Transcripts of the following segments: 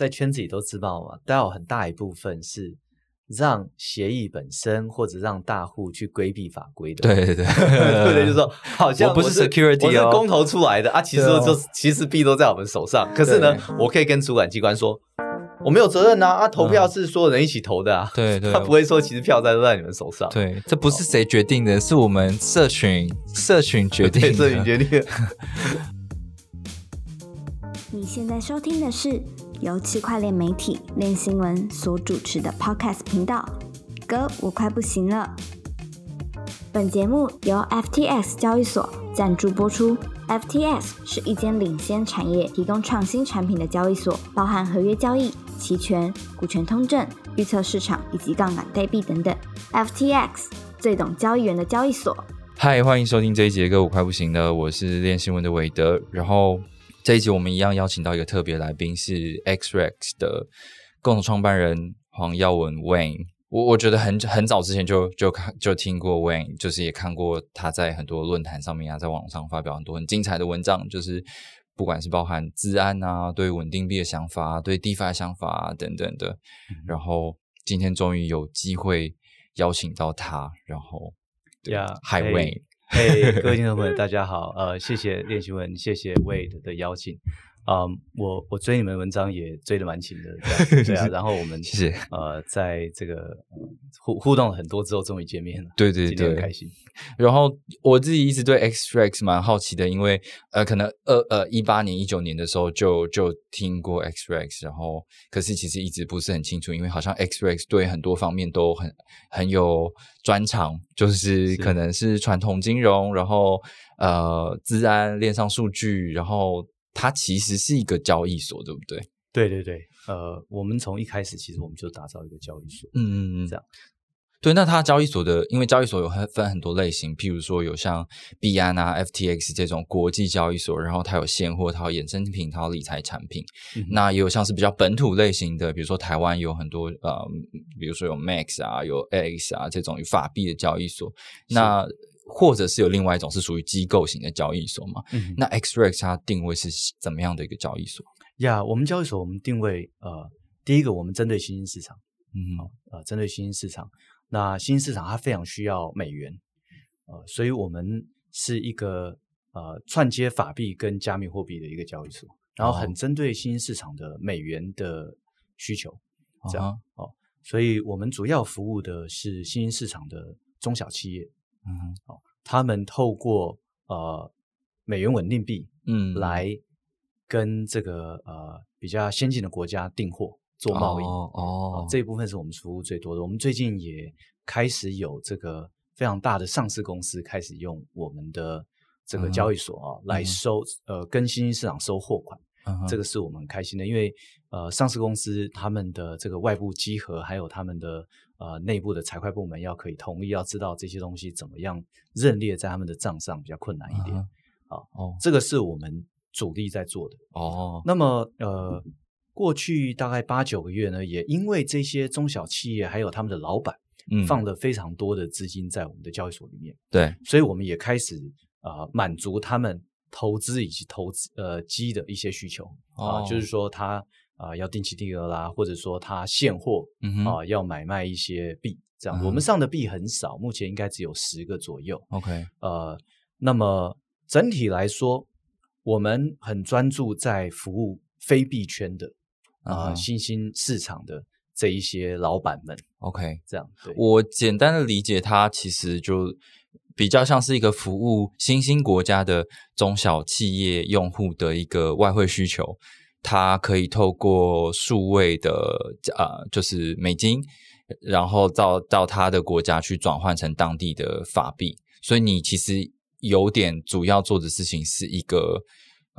在圈子里都知道嘛，都有很大一部分是让协议本身或者让大户去规避法规的。对对对，对对，就说 好像我不是是 security 哦我是公投出来的啊，其实就其实币都在我们手上。可是呢，我可以跟主管机关说，我没有责任呐，啊，投票是所有人一起投的啊，对对他不会说其实票在都在你们手上。对，这不是谁决定的，是我们社群社群决定。社群决定。你现在收听的是由区块链媒体链新闻所主持的 Podcast 频道。哥，我快不行了。本节目由 FTX 交易所赞助播出。FTX 是一间领先产业提供创新产品的交易所，包含合约交易、期权、股权通证、预测市场以及杠杆代币等等。FTX 最懂交易员的交易所。嗨，欢迎收听这一节歌，我快不行了，我是练新闻的韦德。然后这一集我们一样邀请到一个特别来宾，是 XREX 的共同创办人黄耀文 Wayne。我我觉得很很早之前就就看就听过 Wayne，就是也看过他在很多论坛上面啊，在网上发表很多很精彩的文章，就是不管是包含治安啊，对稳定币的想法啊，对 DeFi 的想法啊等等的。然后今天终于有机会邀请到他，然后对 Yeah，嗨 嘿。各位听众朋友，大家好。呃，谢谢练习文，谢谢 Wade 的邀请。嗯，我我追你们文章也追得蛮勤的，对啊。然后我们谢谢呃，在这个呃互互动了很多之后，终于见面了。对对对很对开心。然后我自己一直对 XREX 蛮好奇的，因为呃，可能二呃一八年、一九年的时候就就听过 XREX，然后可是其实一直不是很清楚，因为好像 XREX 对很多方面都很很有专长，就是是可能是传统金融，然后呃，治安、链上数据，然后它其实是一个交易所，对不对？对对对，呃，我们从一开始其实我们就打造一个交易所。嗯嗯嗯，这样。对，那它交易所的，因为交易所有很分很多类型，譬如说有像币安啊、FTX 这种国际交易所，然后它有现货，它有衍生品，它有理财产品。嗯那也有像是比较本土类型的，比如说台湾有很多呃，比如说有 Max 啊、有 X 啊这种有法币的交易所。那或者是有另外一种是属于机构型的交易所嘛？嗯那 XREX 它定位是怎么样的一个交易所？呀我们交易所我们定位呃，第一个我们针对新兴市场，嗯呃，针对新兴市场。那新兴市场它非常需要美元，呃，所以我们是一个呃串接法币跟加密货币的一个交易所，然后哦很针对新兴市场的美元的需求，这样、啊哦，所以我们主要服务的是新兴市场的中小企业，嗯哼。他们透过呃美元稳定币嗯，来跟这个呃比较先进的国家订货做贸易。哦这一部分是我们服务最多的。我们最近也开始有这个非常大的上市公司开始用我们的这个嗯交易所啊、来嗯收呃跟新兴市场收货款，嗯这个是我们开心的，因为呃上市公司他们的这个外部集合还有他们的呃内部的财会部门要可以同意，要知道这些东西怎么样认列在他们的账上比较困难一点。嗯好，哦这个是我们主力在做的。哦，那么呃，过去大概八九个月呢，也因为这些中小企业还有他们的老板嗯放了非常多的资金在我们的交易所里面，对，所以我们也开始啊、呃满足他们投资以及投资呃基的一些需求啊、哦就是说他啊、要定期定额啦，或者说他现货嗯啊、要买卖一些币，这样、嗯我们上的币很少，目前应该只有十个左右。，OK，呃，那么整体来说，我们很专注在服务非币圈的啊、嗯新兴市场的这一些老板们，OK，这样对。我简单的理解，它其实就比较像是一个服务新兴国家的中小企业用户的一个外汇需求，它可以透过数位的呃，就是美金，然后到到他的国家去转换成当地的法币，所以你其实有点主要做的事情是一个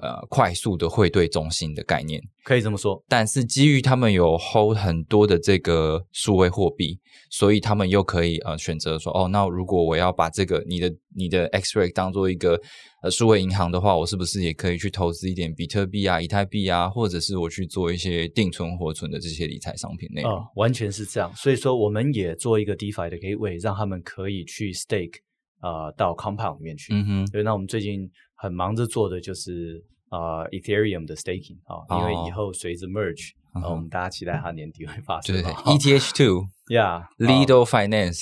呃快速的汇兑中心的概念。可以这么说，但是基于他们有 hold 很多的这个数位货币，所以他们又可以呃选择说，哦，那如果我要把这个你的你的 X-ray 当做一个呃数位银行的话，我是不是也可以去投资一点比特币啊、以太币啊，或者是我去做一些定存、活存的这些理财商品内容？啊、完全是这样。所以说，我们也做一个 DeFi 的 gateway，让他们可以去 stake 啊、到 Compound 里面去。嗯哼，对，那我们最近很忙着做的就是啊、Ethereum 的 staking 啊、因为以哦后随着 merge 我们大家期待它年底会发生。ETH two，yeah，Lido Finance，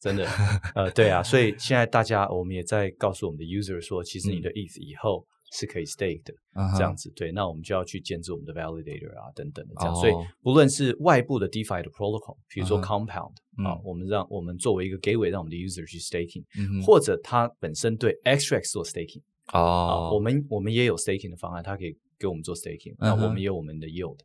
真的，呃，对啊，所以 现在大家我们也在告诉我们的 user 说，其实你的 ETH 以后是可以 stake 的，这样子。对，那我们就要去建制我们的 validator 啊，等等的这样。哦所以不论是外部的 DeFi 的 protocol，比如说嗯 Compound 啊嗯，我们让我们作为一个 gateway 让我们的 user 去 staking，或者它本身对 XRX 做 staking 啊，哦，我们我们也有 staking 的方案，它可以给我们做 staking，那我们也有我们的 yield。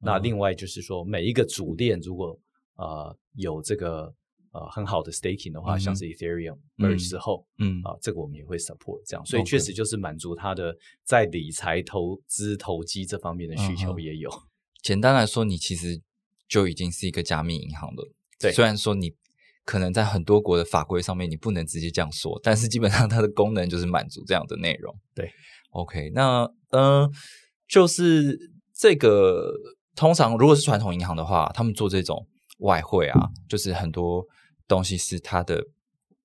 那嗯。另外就是说，每一个主链如果呃有这个呃很好的 staking 的话，嗯像是 Ethereum 嗯 merge 之后嗯啊、这个我们也会 support 这样，所以确实就是满足他的在理财、投资、投机这方面的需求也有。简单来说，你其实就已经是一个加密银行了。对。虽然说你可能在很多国的法规上面你不能直接这样说，但是基本上它的功能就是满足这样的内容。对，OK，那呃，就是这个通常如果是传统银行的话，他们做这种外汇啊，就是很多东西是它的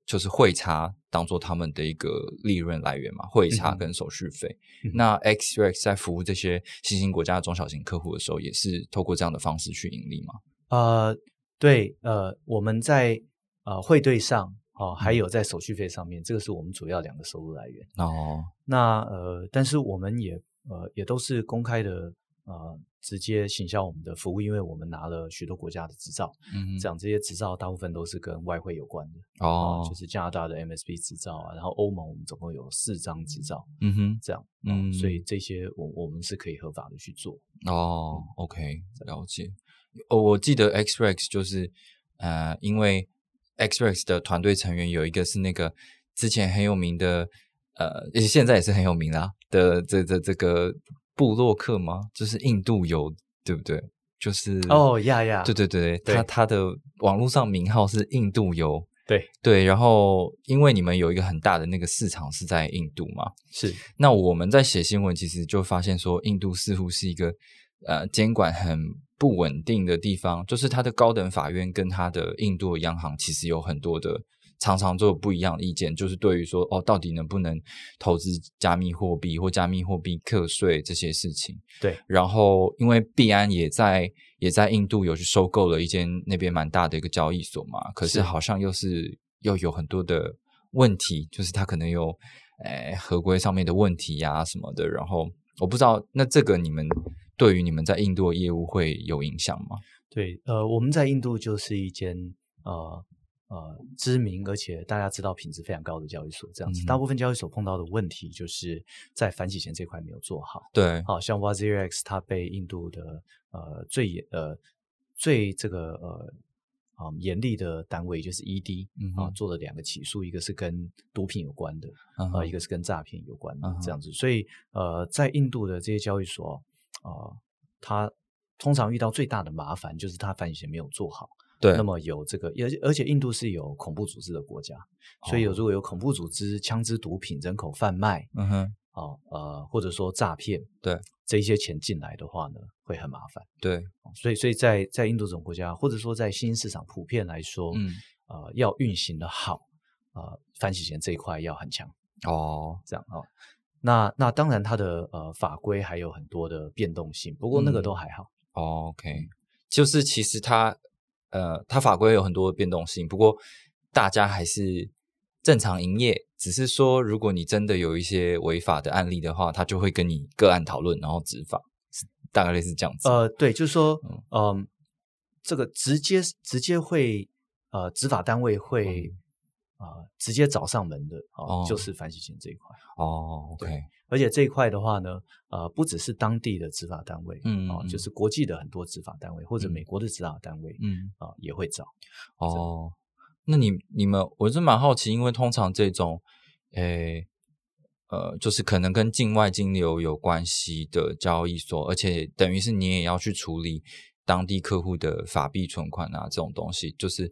就是汇差当做他们的一个利润来源嘛，汇差跟手续费。嗯那 XRX 在服务这些新兴国家的中小型客户的时候，也是透过这样的方式去盈利嘛？呃，对，呃，我们在呃汇兑上哦，嗯还有在手续费上面，这个是我们主要两个收入来源。哦，那呃，但是我们也呃也都是公开的呃直接行销我们的服务，因为我们拿了许多国家的执照，嗯这样这些执照大部分都是跟外汇有关的哦啊，就是加拿大的 MSB 执照啊，然后欧盟我们总共有四张执照，嗯哼，这样，嗯嗯，所以这些我我们是可以合法的去做，哦，OK，了解。哦，我记得 XRX 就是呃，因为 XRX 的团队成员有一个是那个之前很有名的，呃，也现在也是很有名啦的这这这个布洛克吗？就是印度有，对不对？就是哦呀呀对对对，对他他的网络上名号是印度游。对，对，然后因为你们有一个很大的那个市场是在印度嘛，是那我们在写新闻，其实就发现说，印度似乎是一个呃监管很不稳定的地方，就是它的高等法院跟它的印度的央行其实有很多的常常都有不一样的意见，就是对于说哦，到底能不能投资加密货币或加密货币课税这些事情。对，然后因为币安也在也在印度有去收购了一间那边蛮大的一个交易所嘛，可是是好像又是又有很多的问题，就是它可能有诶合规上面的问题呀、什么的。然后我不知道，那这个你们对于你们在印度的业务会有影响吗？对，呃，我们在印度就是一间呃呃知名而且大家知道品质非常高的交易所，这样子。嗯大部分交易所碰到的问题就是在反洗钱这块没有做好。对，好像 WazirX 它被印度的呃最严呃最这个呃啊、严厉的单位就是 ED 啊、做了两个起诉，一个是跟毒品有关的，啊，一个是跟诈骗有关的这样子。所以呃，在印度的这些交易所啊、呃，他通常遇到最大的麻烦就是他反洗钱没有做好。对，那么有这个，而且而且印度是有恐怖组织的国家，所以有哦。如果有恐怖组织、枪支、毒品、人口贩卖，嗯哼，哦，呃，或者说诈骗，对。这一些钱进来的话呢，会很麻烦。对，哦所以，所以在在印度这种国家，或者说在新兴市场普遍来说，嗯，呃，要运行的好，呃，反洗钱这一块要很强，哦，这样哦。那那当然，它的呃法规还有很多的变动性，不过那个嗯都还好。哦 OK，就是其实它呃，它法规有很多的变动性，不过大家还是正常营业，只是说如果你真的有一些违法的案例的话，他就会跟你个案讨论，然后执法，是大概类似这样子。呃，对，就是说嗯，嗯、这个直接直接会呃执法单位会呃直接找上门的哦，哦就是反洗钱这一块。哦，OK，而且这一块的话呢，呃，不只是当地的执法单位，哦嗯嗯，就是国际的很多执法单位或者嗯美国的执法单位，嗯，啊、也会找。哦，那你你们，我是蛮好奇，因为通常这种，诶。呃，就是可能跟境外金流有关系的交易所，而且等于是你也要去处理当地客户的法币存款啊，这种东西，就是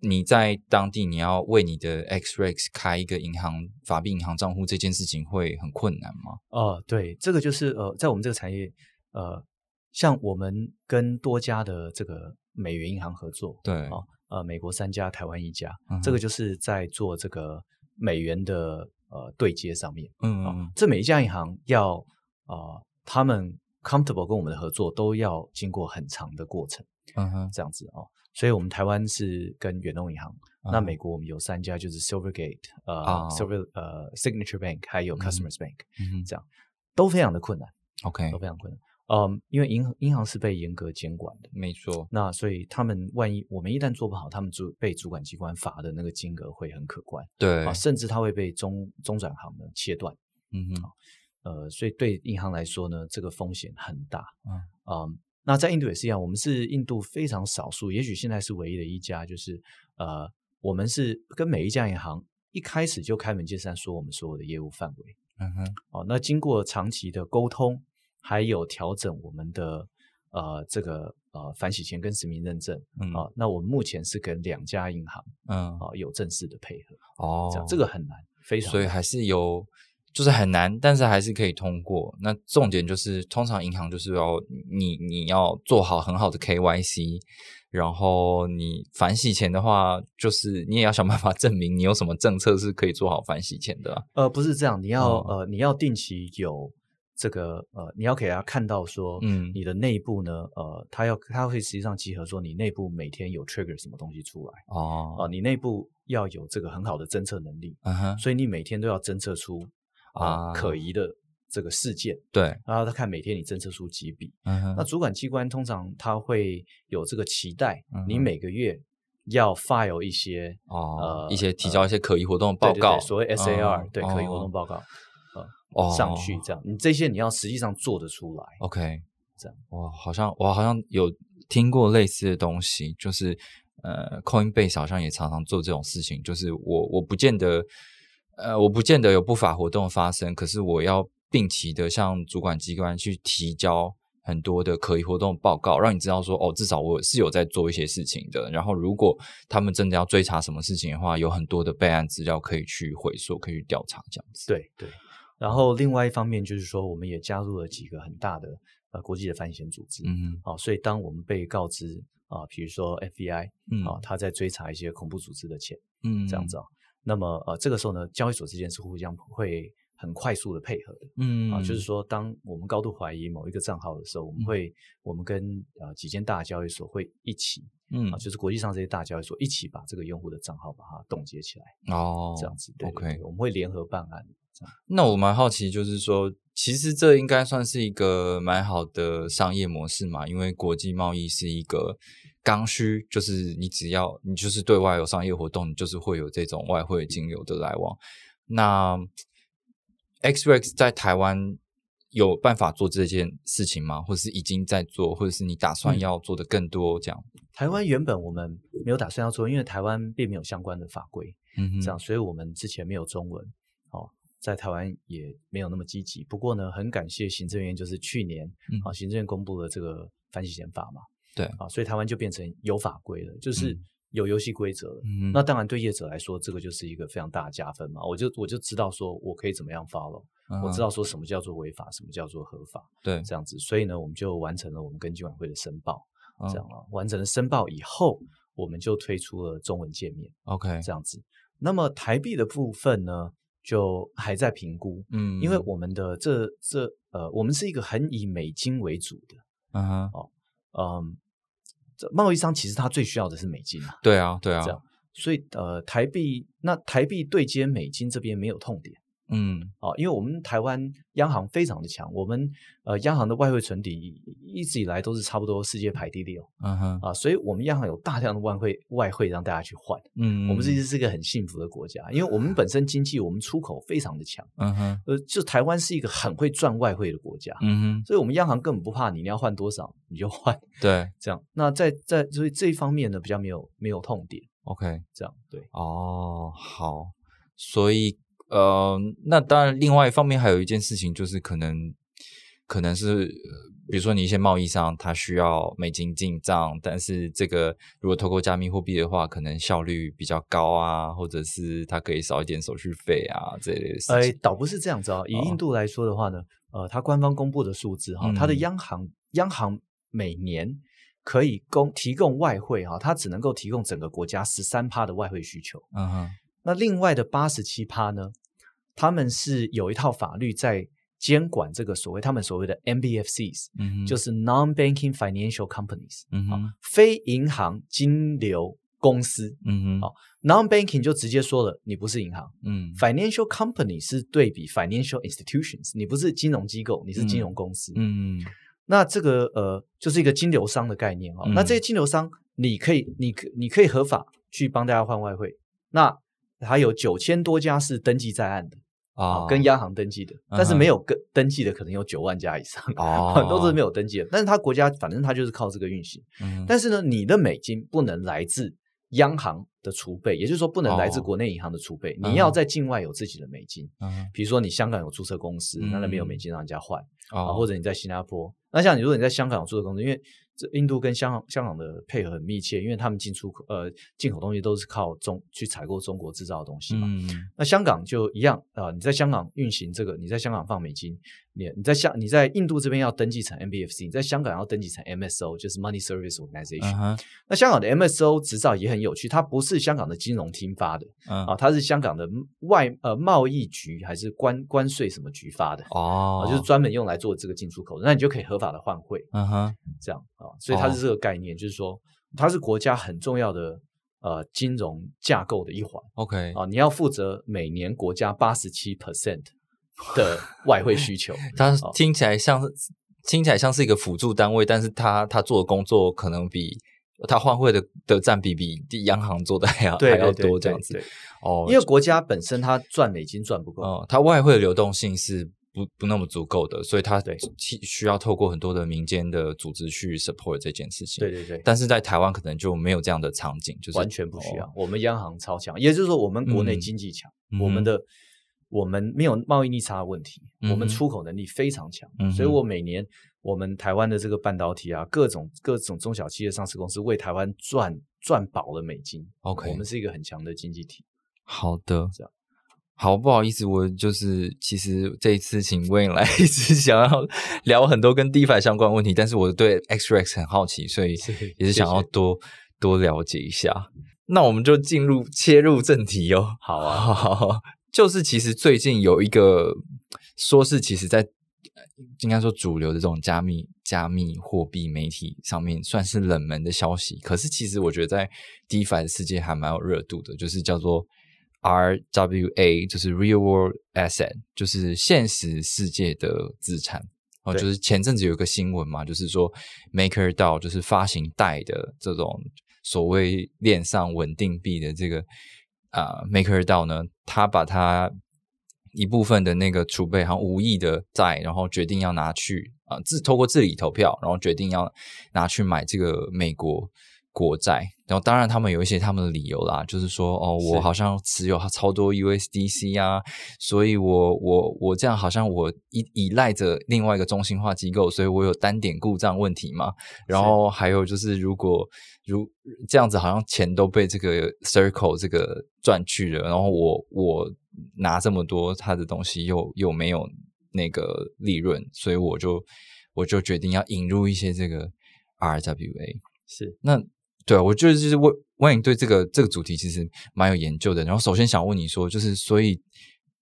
你在当地你要为你的 XREX 开一个银行法币银行账户，这件事情会很困难吗？哦，对，这个就是呃，在我们这个产业，呃，像我们跟多家的这个美元银行合作，对，哦，呃，美国三家，台湾一家，这个就是在做这个美元的呃对接上面。啊、嗯嗯这每一家银行要呃，他们 comfortable 跟我们的合作，都要经过很长的过程，嗯哼，这样子哦。所以，我们台湾是跟远东银行，那嗯。美国我们有三家，就是 Silvergate、呃、啊 Silver、呃 Signature Bank，还有 Customers Bank，、这样都非常的困难，，OK，都非常困难。嗯，因为银行银行是被严格监管的，没错，那所以他们万一我们一旦做不好，他们主被主管机关罚的那个金额会很可观对。啊，，甚至他会被中中转行呢切断。嗯哼，呃，所以对银行来说呢，这个风险很大。嗯。嗯，那在印度也是一样，我们是印度非常少数，也许现在是唯一的一家，就是呃，我们是跟每一家银行一开始就开门见山说我们所有的业务范围。嗯哼，哦，那经过长期的沟通，还有调整我们的呃这个呃反洗钱跟实名认证嗯。啊、那我们目前是跟两家银行嗯，啊、有正式的配合，哦这样这个很难，非常难所以还是有，就是很难，但是还是可以通过。那重点就是，通常银行就是要你你要做好很好的 KYC，然后你反洗钱的话，就是你也要想办法证明你有什么政策是可以做好反洗钱的啊、呃不是这样，你要、哦呃你要定期有这个呃你要给他看到说，嗯。你的内部呢呃他要他会实际上集合说你内部每天有 trigger 什么东西出来哦，啊、你内部要有这个很好的侦测能力，嗯哼，所以你每天都要侦测出啊、啊可疑的这个事件。对，然后他看每天你侦测出几笔，那主管机关通常他会有这个期待，嗯你每个月要 file 一些哦，呃一些提交一些可疑活动的报告，对所谓 SAR、嗯对可疑活哦动报告哦上去，这样你这些你要实际上做得出来。OK，这样我好像我好像有听过类似的东西，就是呃，Coinbase 好像也常常做这种事情，就是我我不见得呃我不见得有不法活动发生，可是我要定期的向主管机关去提交。很多的可疑活动报告，让你知道说，哦，至少我是有在做一些事情的。然后，如果他们真的要追查什么事情的话，有很多的备案资料可以去回溯，可以去调查这样子。对对。然后另外一方面就是说，我们也加入了几个很大的呃国际的反洗钱组织，嗯好、所以当我们被告知啊、比如说 FBI 嗯啊、他在追查一些恐怖组织的钱。嗯这样子啊。那么呃，这个时候呢，交易所之间是互相会很快速的配合的。嗯啊，就是说，当我们高度怀疑某一个账号的时候，我们会，我们跟呃几间大交易所会一起嗯啊，就是国际上这些大交易所一起把这个用户的账号把它冻结起来，哦这样子。对对 OK 对我们会联合办案。那我蛮好奇，就是说，其实这应该算是一个蛮好的商业模式嘛，因为国际贸易是一个刚需，就是你只要你就是对外有商业活动，你就是会有这种外汇金流的来往。那 XREX 在台湾有办法做这件事情吗？或者是已经在做，或者是你打算嗯要做的更多这样？台湾原本我们没有打算要做，因为台湾并没有相关的法规，嗯哼，这样，所以我们之前没有中文，哦，在台湾也没有那么积极。不过呢，很感谢行政院，就是去年嗯啊，行政院公布了这个反洗钱法嘛，对啊，所以台湾就变成有法规了，就是嗯有游戏规则了。嗯那当然对业者来说，这个就是一个非常大的加分嘛。我就我就知道说我可以怎么样 follow，、我知嗯道说什么叫做违法，什么叫做合法，对这样子。所以呢，我们就完成了我们跟金管会的申报，嗯这样啊，完成了申报以后，我们就推出了中文界面。OK，这样子。那么台币的部分呢，就还在评估，嗯因为我们的这这呃，我们是一个很以美金为主的，嗯哼，嗯，这贸易商其实他最需要的是美金啊，对啊，对啊。这，样，所以呃，台币那台币对接美金这边没有痛点。嗯。啊，因为我们台湾央行非常的强，我们呃央行的外汇存底一直以来都是差不多世界排第六嗯哼，啊，所以我们央行有大量的外汇外汇让大家去换，嗯，我们其实是一个很幸福的国家，因为我们本身经济我们出口非常的强，嗯哼，呃，就台湾是一个很会赚外汇的国家，嗯哼，所以我们央行根本不怕你，你要换多少你就换，对。这样。那在在所以这一方面呢，比较没有没有痛点，，OK，这样对。哦，好，所以呃，那当然，另外一方面还有一件事情就是可能可能是。呃比如说，你一些贸易商他需要美金进账，但是这个如果透过加密货币的话，可能效率比较高啊，或者是它可以少一点手续费啊这类的事呃情。，倒不是这样子哦。以印度来说的话呢，呃，它官方公布的数字哈，它的嗯央行央行每年可以供提供外汇哈，它只能够提供整个国家十三趴的外汇需求。嗯哼，那另外的八十七趴呢，他们是有一套法律在监管这个所谓他们所谓的 NBFCs，嗯，就是 non-banking financial companies，啊嗯哼，非银行金流公司。嗯哼，好 non-banking 就直接说了，你不是银行。嗯 financial company 是对比 financial institutions，你不是金融机构，你是金融公司。嗯那这个呃，就是一个金流商的概念哦。嗯那这些金流商，你可以，你可你可以合法去帮大家换外汇。那还有九千多家是登记在案的啊，跟央行登记的，但是没有跟登记的可能有九万家以上，哦很多都是没有登记的。但是它国家反正它就是靠这个运行。嗯但是呢，你的美金不能来自央行的储备，也就是说不能来自哦国内银行的储备，嗯你要在境外有自己的美金。嗯比如说你香港有注册公司，那那边有美嗯金让人家换。哦啊，或者你在新加坡，那像你如果你在香港有注册公司，因为这印度跟香港香港的配合很密切，因为他们进出口呃进口东西都是靠中去采购中国制造的东西嘛。嗯那香港就一样啊、呃你在香港运行这个，你在香港放美金，你你在香你在印度这边要登记成 NBFC，你在香港要登记成 MSO，就是 Money Service Organization。那香港的 MSO 执照也很有趣，它不是香港的金融厅发的嗯。啊，它是香港的外呃贸易局还是关关税什么局发的。哦。啊，就是专门用来做这个进出口的，那你就可以合法的换汇，嗯哼。这样啊，所以它哦。是这个概念，就是说它是国家很重要的呃金融架构的一环。OK 啊，你要负责每年国家八十七 percent 的外汇需求，它哦。听起来像是听起来像是一个辅助单位，但是它它做的工作可能比它换汇的的占比比央行做的还要还要多这样子。哦，因为国家本身它赚美金赚不够，哦，它外汇的流动性是不不那么足够的，所以它对。需需要透过很多的民间的组织去 support 这件事情。对对对，但是在台湾可能就没有这样的场景，就是完全不需要哦。我们央行超强，也就是说我们国内嗯。经济强，嗯。我们的我们没有贸易逆差的问题，我们出口能力非常强，嗯所以我每年我们台湾的这个半导体啊，各种各种中小企业上市公司为台湾赚赚饱了美金。OK 我们是一个很强的经济体。好的这样。好，不好意思，我就是其实这一次请 Wayne 来 是想要聊很多跟 DeFi 相关的问题，但是我对 XREX 很好奇，所以也是想要多多了解一下。那我们就进入切入正题哦。好啊，好，就是其实最近有一个说是，其实在呃应该说主流的这种加密加密货币媒体上面算是冷门的消息，可是其实我觉得在 DeFi 的世界还蛮有热度的，就是叫做 RWA，就是 Real World Asset，就是现实世界的资产。哦，对就是前阵子有一个新闻嘛，就是说 MakerDAO 就是发行代的这种所谓链上稳定币的这个啊、MakerDAO 呢，他把他一部分的那个储备，好像无意的债，然后决定要拿去啊自透过自理投票，然后决定要拿去买这个美国国债。然后当然他们有一些他们的理由啦，就是说哦，我好像持有超多 USDC 啊，所以我我我这样好像我依依赖着另外一个中心化机构，所以我有单点故障问题嘛。然后还有就是，如果如这样子，好像钱都被这个 Circle 这个赚去了，然后我我拿这么多他的东西又又没有那个利润，所以我就我就决定要引入一些这个 RWA。是那对啊，我觉得就是问问你对这个这个主题其实蛮有研究的。然后首先想问你说，就是所以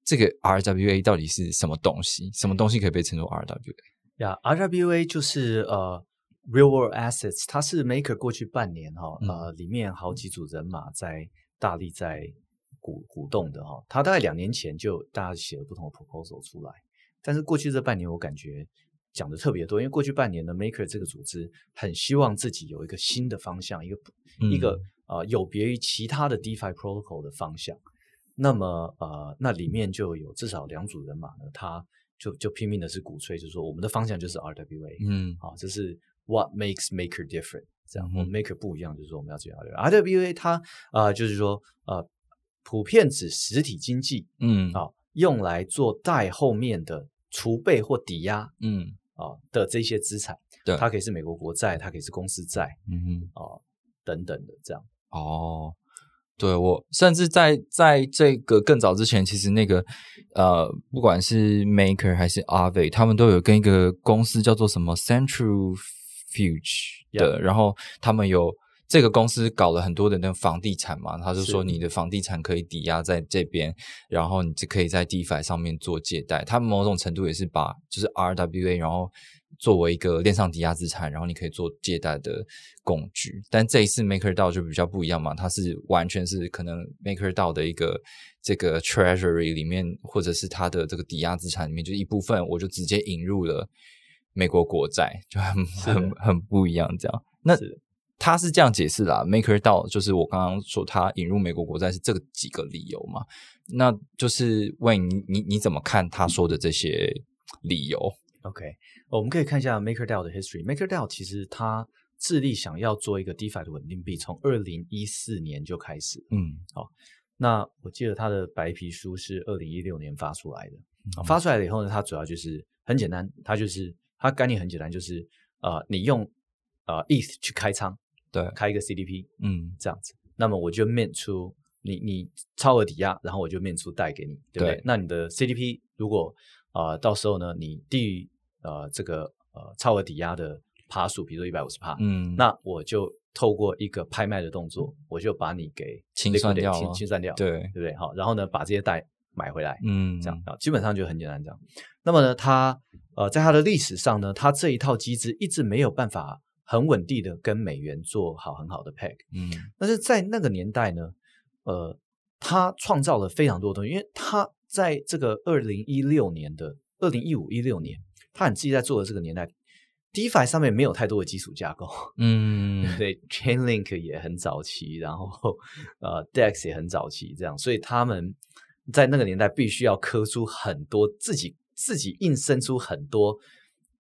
这个 RWA 到底是什么东西？什么东西可以被称作 RWA？呀、RWA 就是呃 Real World Assets，它是 Maker 过去半年哈、嗯。呃里面好几组人马在大力在鼓鼓动的哈、它大概两年前就大家写了不同的 proposal 出来，但是过去这半年我感觉讲的特别多，因为过去半年呢，Maker 这个组织很希望自己有一个新的方向，一个、一个呃有别于其他的 DeFi protocol 的方向。那么呃，那里面就有至少两组人马呢，他就就拼命的是鼓吹，就是说我们的方向就是 RWA，嗯。好、这是 What makes Maker different，这样，Maker 不一样，就是说我们要追 RWA。RWA 它呃就是说呃普遍指实体经济嗯啊、用来做贷后面的储备或抵押嗯啊、的这些资产，对它可以是美国国债，它可以是公司债嗯哼。啊、等等的这样。哦，对我甚至在在这个更早之前，其实那个呃，不管是 Maker 还是 Aave，他们都有跟一个公司叫做什么 Central Fuge 的然后他们有这个公司搞了很多的那个房地产嘛，他就是说你的房地产可以抵押在这边，然后你就可以在 DeFi 上面做借贷。他们某种程度也是把就是 RWA，然后作为一个链上抵押资产，然后你可以做借贷的工具。但这一次 MakerDAO 就比较不一样嘛，它是完全是可能 MakerDAO 的一个这个 Treasury 里面，或者是它的这个抵押资产里面，就是一部分，我就直接引入了美国国债，就很很很不一样这样。那是他是这样解释啦，MakerDAO 就是我刚刚说他引入美国国债是这个几个理由嘛？那就是问你你你怎么看他说的这些理由？OK，我们可以看一下 MakerDAO 的 history。MakerDAO 其实他致力想要做一个 DeFi 的稳定币，从二零一四年就开始。嗯好那我记得他的白皮书是二零一六年发出来的。发出来了以后呢，它主要就是很简单，它就是它概念很简单，就是呃，你用呃 ETH 去开仓，对，开一个 CDP 嗯这样子，那么我就面出你你超额抵押，然后我就面出贷给你，对不对？对那你的 CDP 如果呃到时候呢，你低于呃这个呃超额抵押的趴数，比如说一百五十趴，嗯，那我就透过一个拍卖的动作，我就把你给清算掉清清算掉，对对不对？好，然后呢，把这些贷买回来，嗯这样啊，基本上就很简单这样。那么呢，它呃，在它的历史上呢，它这一套机制一直没有办法很稳定的跟美元做好很好的 peg。嗯但是在那个年代呢，呃，它创造了非常多的东西，因为它在这个二零一六年的二零一五一六年，它很自己在做的这个年代，DeFi 上面没有太多的基础架构，嗯对，Chainlink 也很早期，然后呃，Dex 也很早期，这样，所以他们在那个年代必须要磕出很多自己自己硬生出很多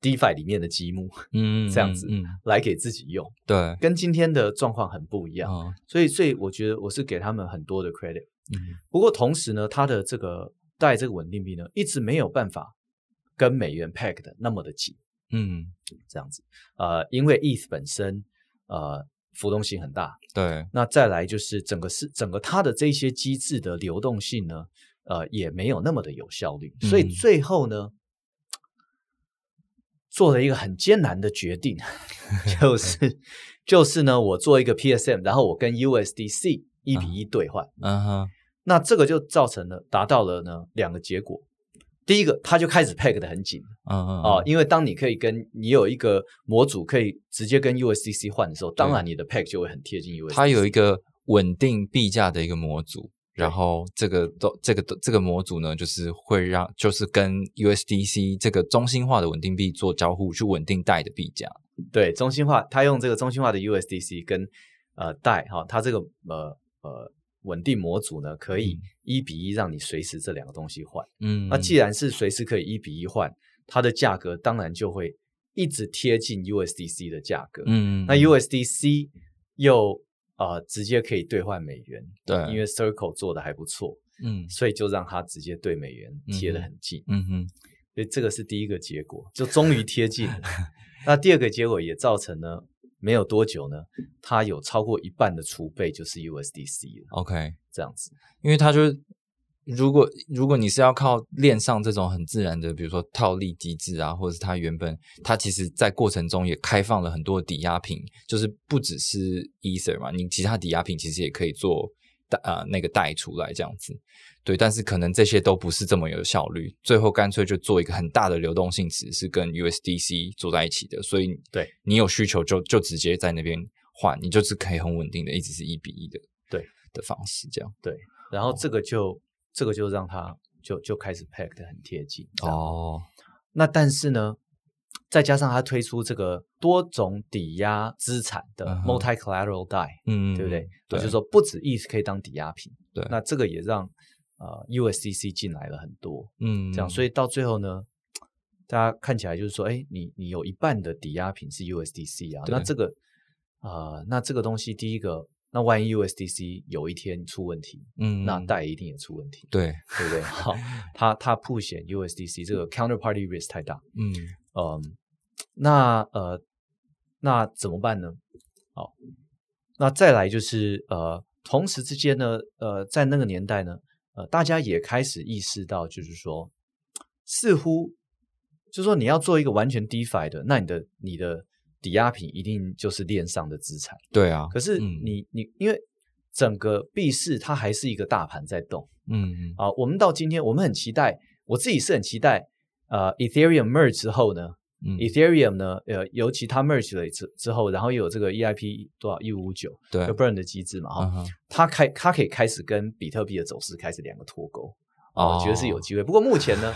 DeFi 里面的积木嗯这样子来给自己用，对，跟今天的状况很不一样。嗯所以，所以我觉得我是给他们很多的 credit。嗯不过同时呢，它的这个带这个稳定币呢，一直没有办法跟美元 peg 的那么的紧。嗯，这样子，呃，因为 ETH 本身呃浮动性很大，对，那再来就是整个是整个它的这些机制的流动性呢，呃，也没有那么的有效率，所以嗯。最后呢，做了一个很艰难的决定，就是 就是呢，我做一个 PSM，然后我跟 USDC 一比一兑换，嗯哼，那这个就造成了达到了呢两个结果。第一个，它就开始 peg 的很紧嗯嗯哦，因为当你可以跟你有一个模组可以直接跟 USDC 换的时候，当然你的 peg 就会很贴近 USDC。它有一个稳定币价的一个模组，然后这个都这个这个模组呢，就是会让就是跟 USDC 这个中心化的稳定币做交互，去稳定贷的币价。对中心化，它用这个中心化的 USDC 跟呃贷哈、它这个呃呃稳定模组呢，可以一比一让你随时这两个东西换。嗯，那既然是随时可以一比一换，它的价格当然就会一直贴近 USDC 的价格。嗯，那 USDC 又呃直接可以兑换美元，对因为 Circle 做的还不错，嗯所以就让它直接对美元贴得很近。嗯哼所以这个是第一个结果，就终于贴近了。那第二个结果也造成呢，没有多久呢，它有超过一半的储备就是 USDC 了，，OK，这样子。因为它就是。如果如果你是要靠链上这种很自然的，比如说套利机制啊，或者是它原本它其实在过程中也开放了很多抵押品，就是不只是 Ether 嘛，你其他抵押品其实也可以做贷呃那个贷出来这样子，对，但是可能这些都不是这么有效率，最后干脆就做一个很大的流动性池是跟 USDC 做在一起的，所以对你有需求就就直接在那边换，你就是可以很稳定的一直是一比一的对的方式这样对，然后这个就这个就让它就就开始 pack 的很贴近。哦，那但是呢，再加上它推出这个多种抵押资产的 multi collateral die，、嗯，对不对？对，就是说不止 ETH 可以当抵押品，对那这个也让呃 USDC 进来了很多，嗯，这样，所以到最后呢，大家看起来就是说，哎，你你有一半的抵押品是 USDC 啊，那这个呃，那这个东西第一个，那万一 USDC 有一天出问题，嗯，那贷一定也出问题，对，对不对？好，它它凸显 USDC 这个 counterparty risk 太大，嗯嗯，那呃，那怎么办呢？好，那再来就是呃，同时之间呢，呃，在那个年代呢，呃，大家也开始意识到，就是说，似乎就是说你要做一个完全 DeFi 的，那你的你的抵押品一定就是链上的资产。对啊，可是嗯。你你因为整个币市它还是一个大盘在动。嗯嗯。啊，我们到今天我们很期待，我自己是很期待，呃，Ethereum merge 之后呢嗯，，Ethereum 呢，呃，尤其它 merge 了之之后，然后又有这个 EIP 多少一五五九对。有 burn 的机制嘛，哈、嗯它开它可以开始跟比特币的走势开始两个脱钩，哦我觉得是有机会。不过目前呢，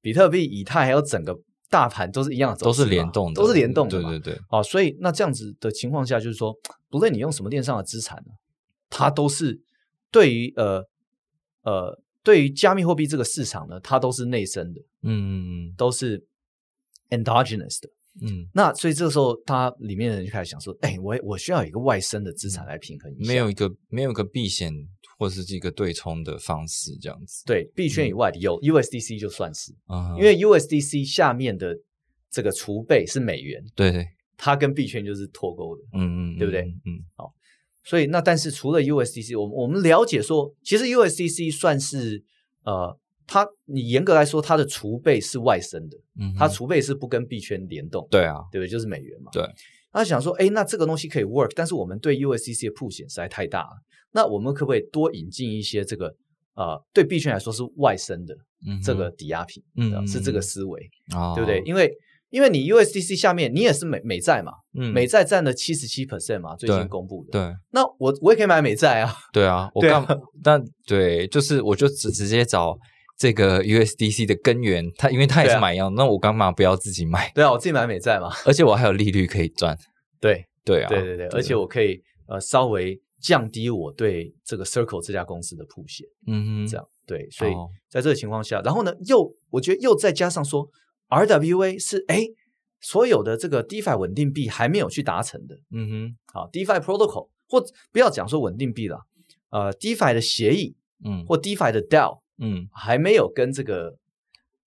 比特币、以太还有整个大盘都是一样的走都势都，是联动的，都是联动的。对对对，哦，所以那这样子的情况下，就是说，不论你用什么链上的资产呢，它都是对于呃呃对于加密货币这个市场呢，它都是内生的，嗯嗯。都是 endogenous 的。嗯那所以这个时候，它里面的人就开始想说，哎，我我需要一个外生的资产来平衡一嗯，下。没有一个没有一个避险或者是一个对冲的方式，这样子。对币圈以外的有 USDC 就算是，嗯，因为 USDC 下面的这个储备是美元，对对，它跟币圈就是脱钩的。嗯嗯，对不对嗯好所以那但是除了 USDC，我们我们了解说，其实 USDC 算是呃，它你严格来说，它的储备是外生的，嗯，它储备是不跟币圈联动，对啊，对不对？就是美元嘛。对。他想说，哎，那这个东西可以 work，但是我们对 USDC 的铺险实在太大了，那我们可不可以多引进一些这个呃，对币圈来说是外生的嗯这个抵押品，嗯是这个嗯思维，哦对不对？？因为因为你 USDC 下面你也是美美债嘛，嗯美债占了七十七 percent 嘛，最对新公布的。对那我我也可以买美债啊，对啊，我干但对，就是我就直直接找这个 USDC 的根源，它因为它也是买一样，那我干嘛不要自己买？对啊，我自己买美债嘛，而且我还有利率可以赚。对。对啊，对对对，而且我可以呃稍微降低我对这个 Circle 这家公司的铺险，嗯哼，这样对，所以哦。在这个情况下，然后呢，又我觉得又再加上说 RWA 是哎所有的这个 DeFi 稳定币还没有去达成的，嗯哼，好 DeFi Protocol 或不要讲说稳定币了，呃 DeFi 的协议嗯。或 DeFi 的 DAO 嗯。还没有跟这个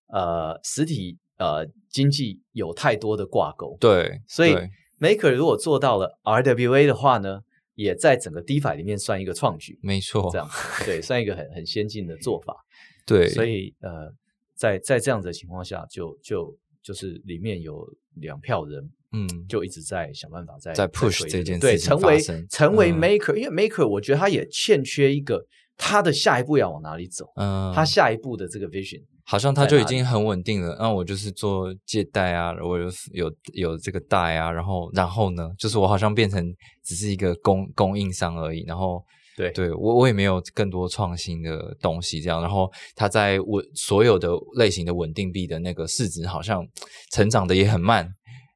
呃实体呃经济有太多的挂钩，对，所以 Maker 如果做到了 RWA 的话呢，也在整个 DeFi 里面算一个创举，没错，这样对，算一个很很先进的做法。对，所以呃，在在这样子的情况下，就就就是里面有两票人嗯。就一直在想办法在在 push 这件对，事情成为成为嗯。Maker，、因为 Maker 我觉得他也欠缺一个他的下一步要往哪里走，嗯，他下一步的这个 vision。好像他就已经很稳定了。那我就是做借贷啊，我有有有这个贷啊，然后然后呢，就是我好像变成只是一个供供应商而已。然后对对我我也没有更多创新的东西这样。然后他在稳所有的类型的稳定币的那个市值好像成长的也很慢。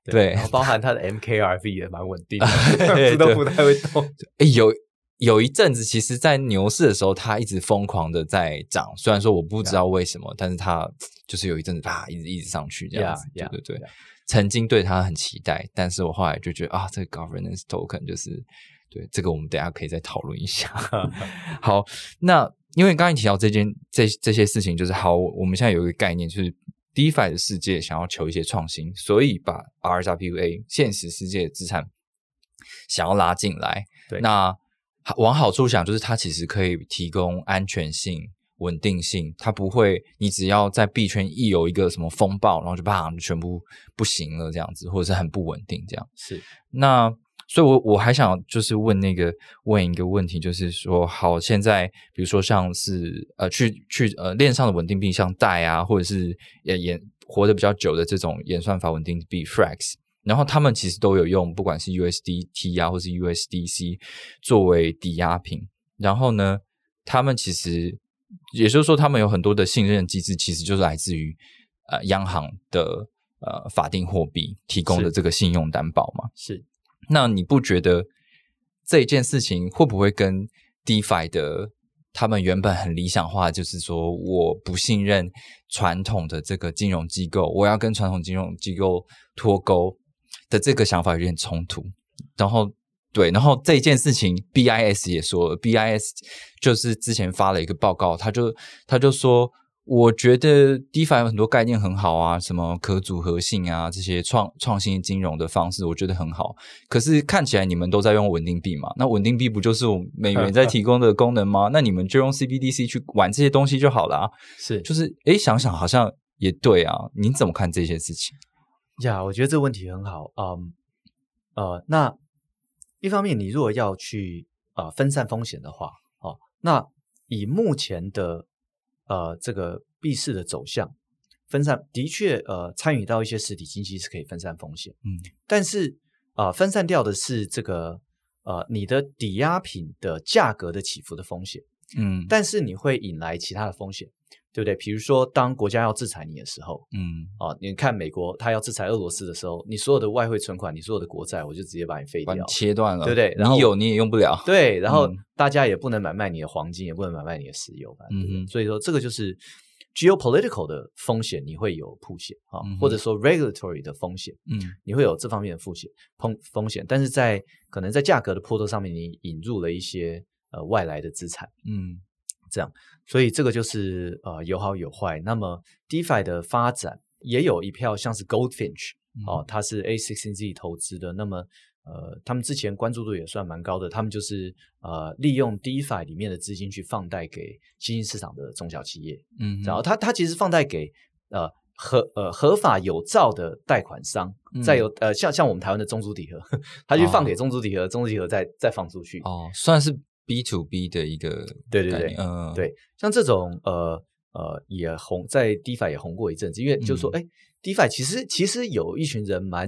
对包含它的 MKRV 也蛮稳定的，都不太会动。诶有有一阵子，其实，在牛市的时候，它一直疯狂的在涨。虽然说我不知道为什么，但是它就是有一阵子啪，一直一直上去这样子。对对.曾经对它很期待，但是我后来就觉得啊，这个 governance token 就是对这个，我们等下可以再讨论一下。好，那因为刚才提到这件这这些事情，就是好，我们现在有一个概念，就是 DeFi 的世界想要求一些创新，所以把 RWA 现实世界的资产想要拉进来。对那往好处想，就是它其实可以提供安全性、稳定性，它不会你只要在币圈一有一个什么风暴，然后就啪就全部不行了这样子，或者是很不稳定这样。是那所以我，我还想就是问那个问一个问题，就是说，好，现在比如说像是呃，去去呃链上的稳定币，像代啊，或者是也演活得比较久的这种演算法稳定币 Frax，然后他们其实都有用，不管是 USDT 啊，或是 USDC 作为抵押品。然后呢，他们其实也就是说，他们有很多的信任机制，其实就是来自于呃央行的呃法定货币提供的这个信用担保嘛。是，那你不觉得这一件事情会不会跟 DeFi 的他们原本很理想化，就是说我不信任传统的这个金融机构，我要跟传统金融机构脱钩的这个想法有点冲突？然后对，然后这件事情 BIS 也说了，BIS 就是之前发了一个报告，他就他就说。我觉得 DeFi 有很多概念很好啊，什么可组合性啊，这些创创新金融的方式，我觉得很好。可是看起来你们都在用稳定币嘛？那稳定币不就是我们美元在提供的功能吗？那你们就用 CBDC 去玩这些东西就好了啊。是就是诶，想想好像也对啊。你怎么看这些事情？呀我觉得这个问题很好。嗯，呃，那一方面你如果要去呃分散风险的话，哦，那以目前的呃这个币市的走向，分散的确呃参与到一些实体经济是可以分散风险，嗯，但是呃分散掉的是这个呃你的抵押品的价格的起伏的风险，嗯但是你会引来其他的风险，对不对？比如说当国家要制裁你的时候，嗯啊，你看美国他要制裁俄罗斯的时候，你所有的外汇存款，你所有的国债，我就直接把你废掉，切断了，对不对然后你有你也用不了，对，然后嗯大家也不能买卖你的黄金，也不能买卖你的石油嘛，对不对嗯所以说这个就是 geopolitical 的风险，你会有铺险啊，嗯或者说 regulatory 的风险，嗯你会有这方面的风险风风险，但是在可能在价格的波动上面，你引入了一些呃外来的资产。嗯所以这个就是呃有好有坏。那么 DeFi 的发展也有一票像是 Goldfinch 嗯哦，它是 A sixteen Z 投资的。那么呃，他们之前关注度也算蛮高的。他们就是呃利用 DeFi 里面的资金去放贷给新兴市场的中小企业，嗯，然后他他其实放贷给呃合呃合法有照的贷款商，嗯再有呃像像我们台湾的中租底盒，他去放哦给中租底盒，中租底盒再再放出去。哦，算是 B to B 的一个对对对嗯，对，像这种呃呃也红在 DeFi 也红过一阵子，因为就是说，嗯哎、d e f i 其实其实有一群人蛮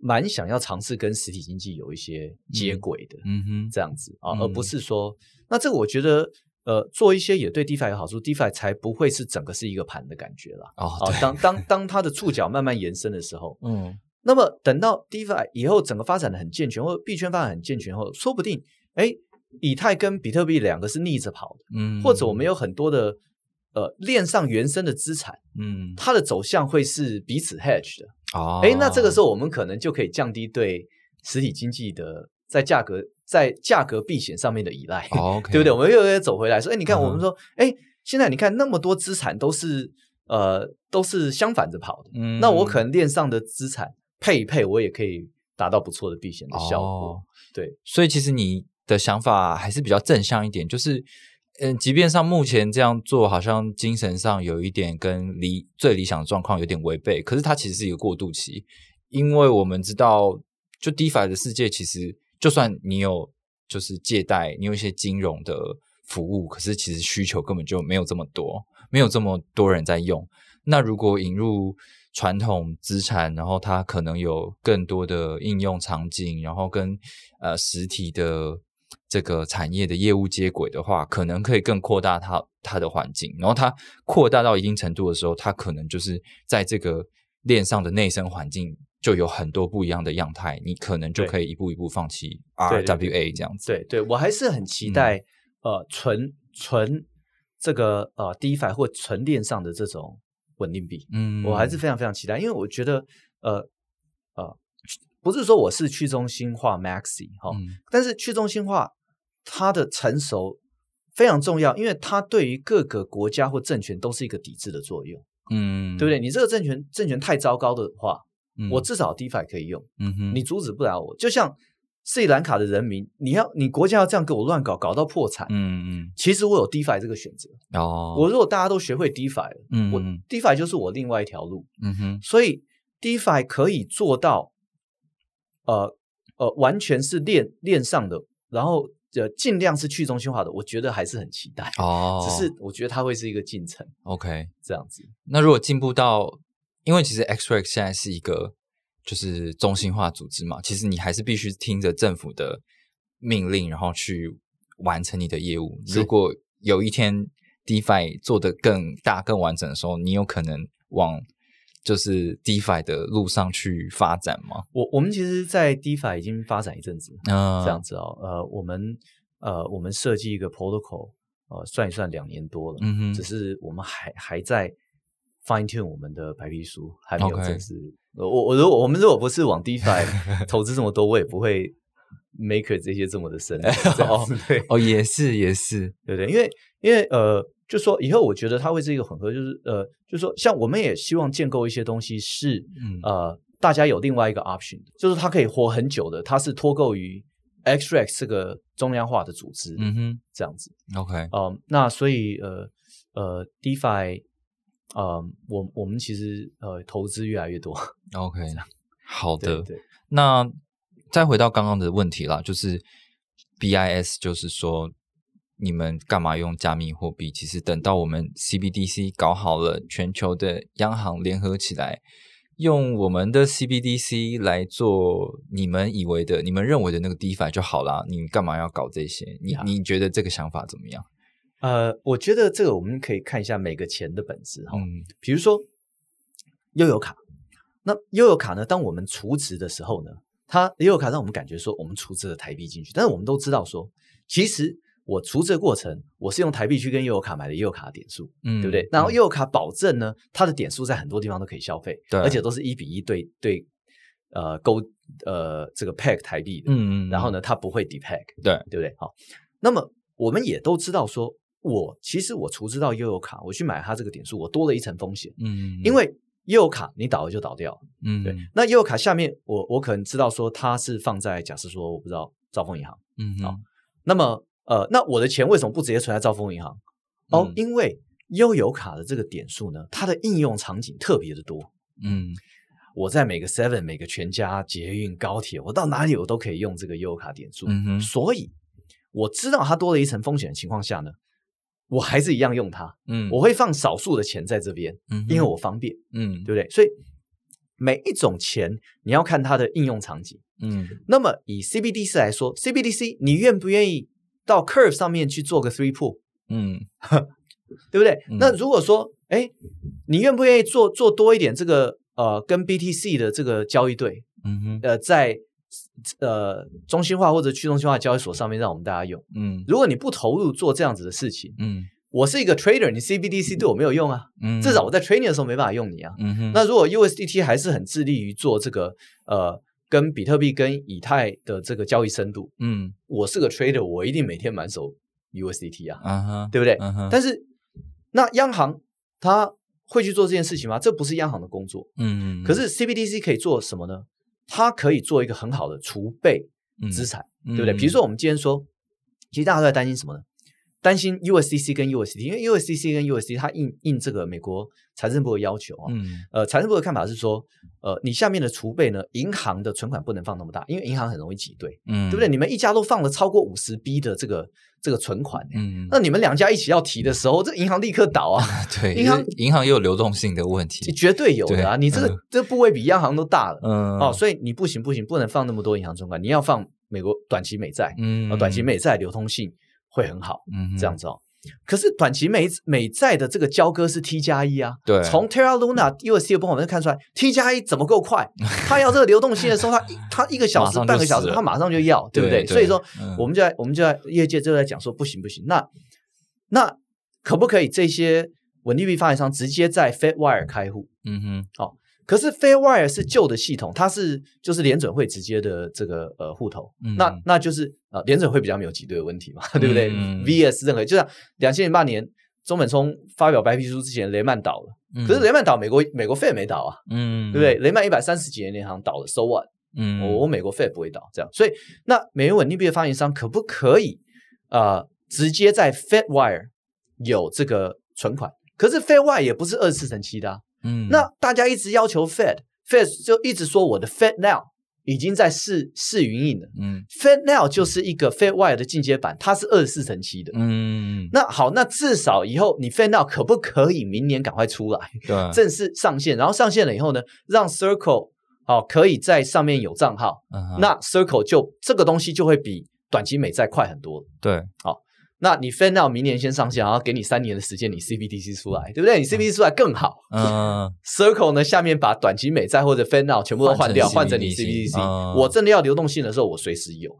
蛮想要尝试跟实体经济有一些接轨的，嗯哼，这样子啊，嗯而不是说，那这个我觉得。呃，做一些也对 DeFi 有好处，DeFi 才不会是整个是一个盘的感觉啦。哦，啊，对，当当 当它的触角慢慢延伸的时候，嗯那么等到 DeFi 以后整个发展的很健全，或者币圈发展很健全后，说不定，哎，以太跟比特币两个是逆着跑的，嗯，或者我们有很多的呃链上原生的资产，嗯它的走向会是彼此 hedge 的。哦，哎，那这个时候我们可能就可以降低对实体经济的在价格在价格避险上面的依赖，对不对？我们又又走回来说，哎，你看我们说，哎，现在你看那么多资产都是呃都是相反着跑的，嗯，那我可能链上的资产配一配，我也可以达到不错的避险的效果。哦对，所以其实你的想法还是比较正向一点，就是，嗯，即便上目前这样做，好像精神上有一点跟理最理想的状况有点违背，可是它其实是一个过渡期，因为我们知道，就 DeFi 的世界，其实就算你有就是借贷，你有一些金融的服务，可是其实需求根本就没有这么多，没有这么多人在用。那如果引入传统资产，然后它可能有更多的应用场景，然后跟呃实体的这个产业的业务接轨的话，可能可以更扩大它它的环境。然后它扩大到一定程度的时候，它可能就是在这个链上的内生环境就有很多不一样的样态，你可能就可以一步一步放弃 RWA 这样子。对对，我还是很期待、呃纯纯这个呃 DeFi 或纯链上的这种稳定币，嗯我还是非常非常期待，因为我觉得呃呃不是说我是去中心化 Maxi 哈、嗯。但是去中心化它的成熟非常重要，因为它对于各个国家或政权都是一个抵制的作用，嗯，对不对？你这个政权政权太糟糕的话，嗯我至少 DeFi 可以用，嗯哼你阻止不了我。就像斯里兰卡的人民，你要你国家要这样给我乱搞，搞到破产，嗯嗯其实我有 DeFi 这个选择。哦，我如果大家都学会 DeFi 嗯嗯 DeFi 就是我另外一条路。嗯哼所以 DeFi 可以做到，呃呃，完全是链链上的，然后呃尽量是去中心化的，我觉得还是很期待。哦，只是我觉得它会是一个进程，OK。这样子。那如果进步到，因为其实 XREX 现在是一个就是中心化组织嘛，其实你还是必须听着政府的命令，然后去完成你的业务。如果有一天 DeFi 做得更大、更完整的时候，你有可能往就是 DeFi 的路上去发展吗？我我们其实，在 DeFi 已经发展一阵子，嗯，这样子哦。呃，我们呃我们设计一个 protocol，呃，算一算两年多了，嗯哼只是我们还还在 fine tune 我们的白皮书，还没有正式。呃我我如果我们如果不是往 DeFi 投资这么多，我也不会 maker 这些这么的深入，这样子 对哦，也是也是，对不对，因为因为呃，就说以后我觉得它会是一个混合，就是呃，就是说像我们也希望建构一些东西是嗯呃，大家有另外一个 option，的就是它可以活很久的，它是脱钩于 XREX 这个中央化的组织，嗯哼这样子。，OK，嗯、那所以呃呃，DeFi，呃、我我们其实呃投资越来越多。OK，好的。对对，那再回到刚刚的问题啦，就是 BIS，就是说你们干嘛用加密货币？其实等到我们 CBDC 搞好了，全球的央行联合起来，用我们的 CBDC 来做你们以为的、你们认为的那个 DeFi 就好啦。你干嘛要搞这些？你你觉得这个想法怎么样？呃，我觉得这个我们可以看一下每个钱的本质哈。嗯比如说悠游卡，那悠游卡呢，当我们储值的时候呢，它悠游卡让我们感觉说我们储值了台币进去，但是我们都知道说，其实我储值的过程，我是用台币去跟悠游卡买的悠游卡的点数，嗯，对不对？然后悠游卡保证呢，它的点数在很多地方都可以消费，对而且都是一比一对对呃勾呃这个 pack 台币的，嗯，嗯嗯，然后呢，它不会 depack，对，对不对？好，那么我们也都知道说，我其实我除知到悠游卡，我去买它这个点数，我多了一层风险，嗯，嗯，因为悠游卡你倒了就倒掉，嗯，对。那悠游卡下面，我我可能知道说它是放在假设说我不知道兆丰银行，嗯，嗯，好那么呃，那我的钱为什么不直接存在兆丰银行？哦，嗯因为悠游卡的这个点数呢，它的应用场景特别的多。嗯我在每个 Seven、每个全家、捷运、高铁，我到哪里我都可以用这个悠游卡点数。嗯哼所以我知道它多了一层风险的情况下呢，我还是一样用它。嗯，我会放少数的钱在这边，嗯因为我方便，嗯对不对？所以每一种钱你要看它的应用场景。嗯那么以 CBDC 来说，CBDC 你愿不愿意到 Curve 上面去做个 Three Pool，嗯 对不对？嗯那如果说，哎，你愿不愿意做做多一点这个呃跟 BTC 的这个交易对，嗯哼呃在呃中心化或者去中心化交易所上面让我们大家用？嗯如果你不投入做这样子的事情，嗯我是一个 trader，你 CBDC 对我没有用啊，嗯，至少我在 trading 的时候没办法用你啊。嗯哼，那如果 USDT 还是很致力于做这个呃跟比特币跟以太的这个交易深度，嗯我是个 trader，我一定每天满手 USDT 啊，啊哈，对不对？嗯哼，但是那央行它会去做这件事情吗？这不是央行的工作。嗯，可是 CBDC 可以做什么呢？它可以做一个很好的储备资产，嗯对不对？比如说我们今天说，其实大家都在担心什么呢？担心 USCC 跟 USD，因为 USCC 跟 USD 它应应这个美国财政部的要求啊、嗯呃，财政部的看法是说，呃，你下面的储备呢，银行的存款不能放那么大，因为银行很容易挤兑，嗯，对不对？？你们一家都放了超过五十 B 的这个这个存款、欸，嗯，那你们两家一起要提的时候，这银行立刻倒啊，对，银行银行也有流动性的问题，绝对有的啊！你这个、嗯这个部位比央行都大了、嗯哦，所以你不行不行，不能放那么多银行存款，你要放美国短期美债，嗯呃，短期美债流通性会很好，嗯这样子哦。可是短期美美债的这个交割是 T 加一啊，对从 Terra Luna USD 的波我们看出来，T 加一怎么够快？它要这个流动性的时候，它一它一个小时半个小时，死了它马上就要，对不对？对对所以说嗯，我们就在我们就在业界就在讲说，不行不行，那那可不可以这些稳定币发行商直接在 FedWire 开户？嗯哼可是 Fairwire 是旧的系统，它是就是联准会直接的这个呃户头，嗯。那那就是呃联准会比较没有挤兑的问题嘛，对不对、嗯。V s 任何就像两千零八年中本聪发表白皮书之前，雷曼倒了，嗯，可是雷曼倒，美国美国 Fed 没倒啊，嗯，对不对？雷曼一百三十几年银行倒了，so what？嗯，我我美国 Fed 不会倒，这样，所以那美元稳定币的发行商可不可以呃直接在 FedWire 有这个存款？可是 FedWire 也不是二十四乘七的、啊，嗯，那大家一直要求 Fed，Fed 就一直说我的 Fed Now 已经在试试营运了。嗯 Fed Now 就是一个 FedWire 的进阶版，它是二十四乘七的。嗯，那好，那至少以后你 Fed Now 可不可以明年赶快出来，对，正式上线？然后上线了以后呢，让 Circle 好、可以在上面有账号，嗯那 Circle 就这个东西就会比短期美债快很多。对，那你 Fed 明年先上线，然后给你三年的时间，你 CBDC 出来，对不对？你 CBDC 出来更好。嗯 Circle 呢，下面把短期美债或者 Fan Now 全部都换掉，换换成成你 CBDC 我真的要流动性的时候，我随时有，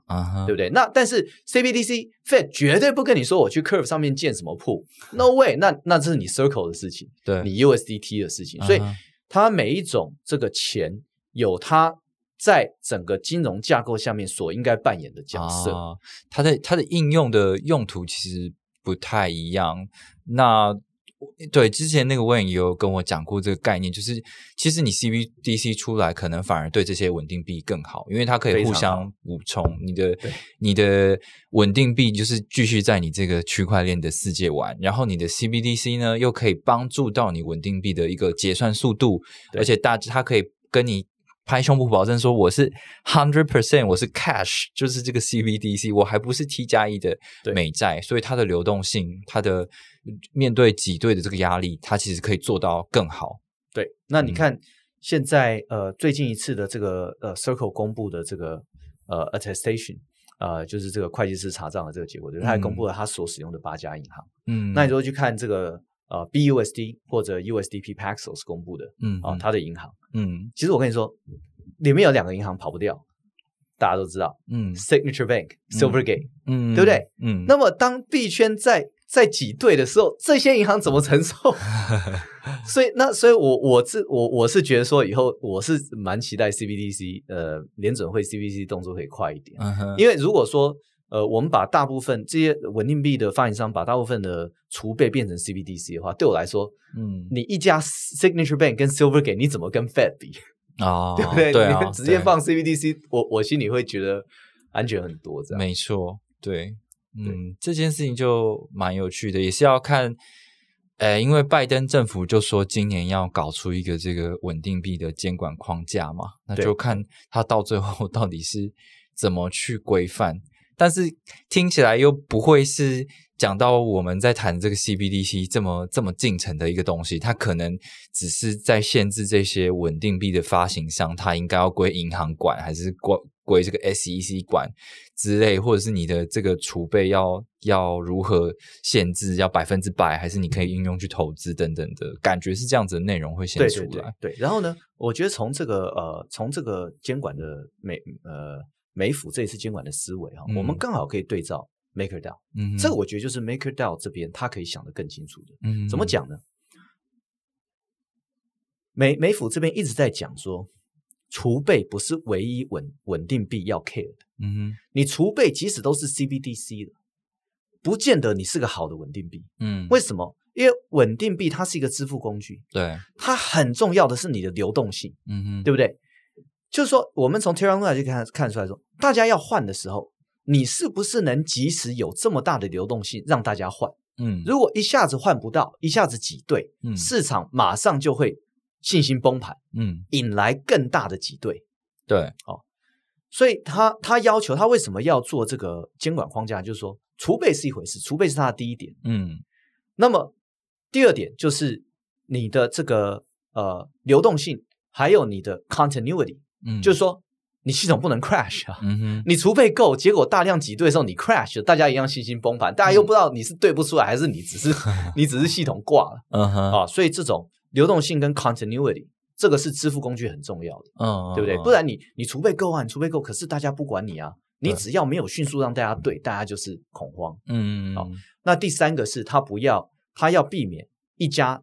对不对？那但是 CBDC Fed 绝对不跟你说我去 Curve 上面建什么铺，No way 那。那这是你 Circle 的事情，对，你 USDT 的事情。所以它每一种这个钱有它在整个金融架构下面所应该扮演的角色。啊它的它的应用的用途其实不太一样。那对之前那个 Wayne 也有跟我讲过这个概念，就是其实你 CBDC 出来，可能反而对这些稳定币更好，因为它可以互相补充你的你的稳定币，就是继续在你这个区块链的世界玩，然后你的 CBDC 呢又可以帮助到你稳定币的一个结算速度，而且大它可以跟你拍胸脯保证说我是 hundred percent，我是 cash，就是这个 CBDC，我还不是 T 加一的美债，所以它的流动性，它的面对挤兑的这个压力，它其实可以做到更好。对，那你嗯看现在呃最近一次的这个呃 Circle 公布的这个呃 attestation，呃就是这个会计师查账的这个结果，就是他还公布了他所使用的八家银行。嗯，那你如果去看这个呃 BUSD 或者 USDP Paxos 公布的嗯啊、它的银行，嗯。其实我跟你说，里面有两个银行跑不掉，大家都知道嗯，Signature Bank、Silvergate，、嗯，对不对？嗯，那么当币圈在在挤兑的时候，这些银行怎么承受？所以那所以我我是我我是觉得说以后我是蛮期待 CBDC 呃联准会 CBDC 动作可以快一点，因为如果说呃我们把大部分这些稳定币的发行商把大部分的储备变成 CBDC 的话，对我来说，嗯你一家 Signature Bank 跟 Silvergate 你怎么跟 Fed 比？啊，对不对？对啊，你直接放 CBDC，我我心里会觉得安全很多，这样。没错，对，嗯，这件事情就蛮有趣的，也是要看，呃，因为拜登政府就说今年要搞出一个这个稳定币的监管框架嘛，那就看他到最后 到底是怎么去规范，但是听起来又不会是讲到我们在谈这个 CBDC 这么这么进程的一个东西，它可能只是在限制这些稳定币的发行商，它应该要归银行管，还是归归这个 SEC 管之类，或者是你的这个储备要要如何限制，要百分之百，还是你可以应用去投资等等的感觉是这样子的内容会先对对对出来。对。然后呢，我觉得从这个呃，从这个监管的美呃美府这一次监管的思维哈、嗯我们刚好可以对照 MakerDAO，、嗯哼，这个我觉得就是 MakerDAO 这边他可以想得更清楚的。嗯怎么？讲呢？美美府这边一直在讲说，储备不是唯一稳稳定币要 care 的。嗯哼，你储备即使都是 CBDC 的，不见得你是个好的稳定币。嗯，为什么？因为稳定币它是一个支付工具，对，它很重要的是你的流动性，嗯哼，对不对？就是说，我们从 Terra Luna 就看看出来说，大家要换的时候，你是不是能及时有这么大的流动性让大家换？嗯，如果一下子换不到，一下子挤兑，嗯市场马上就会信心崩盘，嗯，引来更大的挤兑。对，所以他他要求他为什么要做这个监管框架？就是说，储备是一回事，储备是他的第一点。嗯那么第二点就是你的这个呃流动性，还有你的 continuity，、嗯，就是说你系统不能 crash 啊。嗯哼，你储备够，结果大量挤兑的时候你 crash 了，大家一样信心崩盘，大家又不知道你是对不出来，还是你只是 你只是系统挂了嗯哼，啊。所以这种流动性跟 continuity，这个是支付工具很重要的。嗯，对不对？嗯不然你你储备够啊，你储备够，可是大家不管你啊，你只要没有迅速让大家对，大家就是恐慌。嗯，好那第三个是他不要，他要避免一家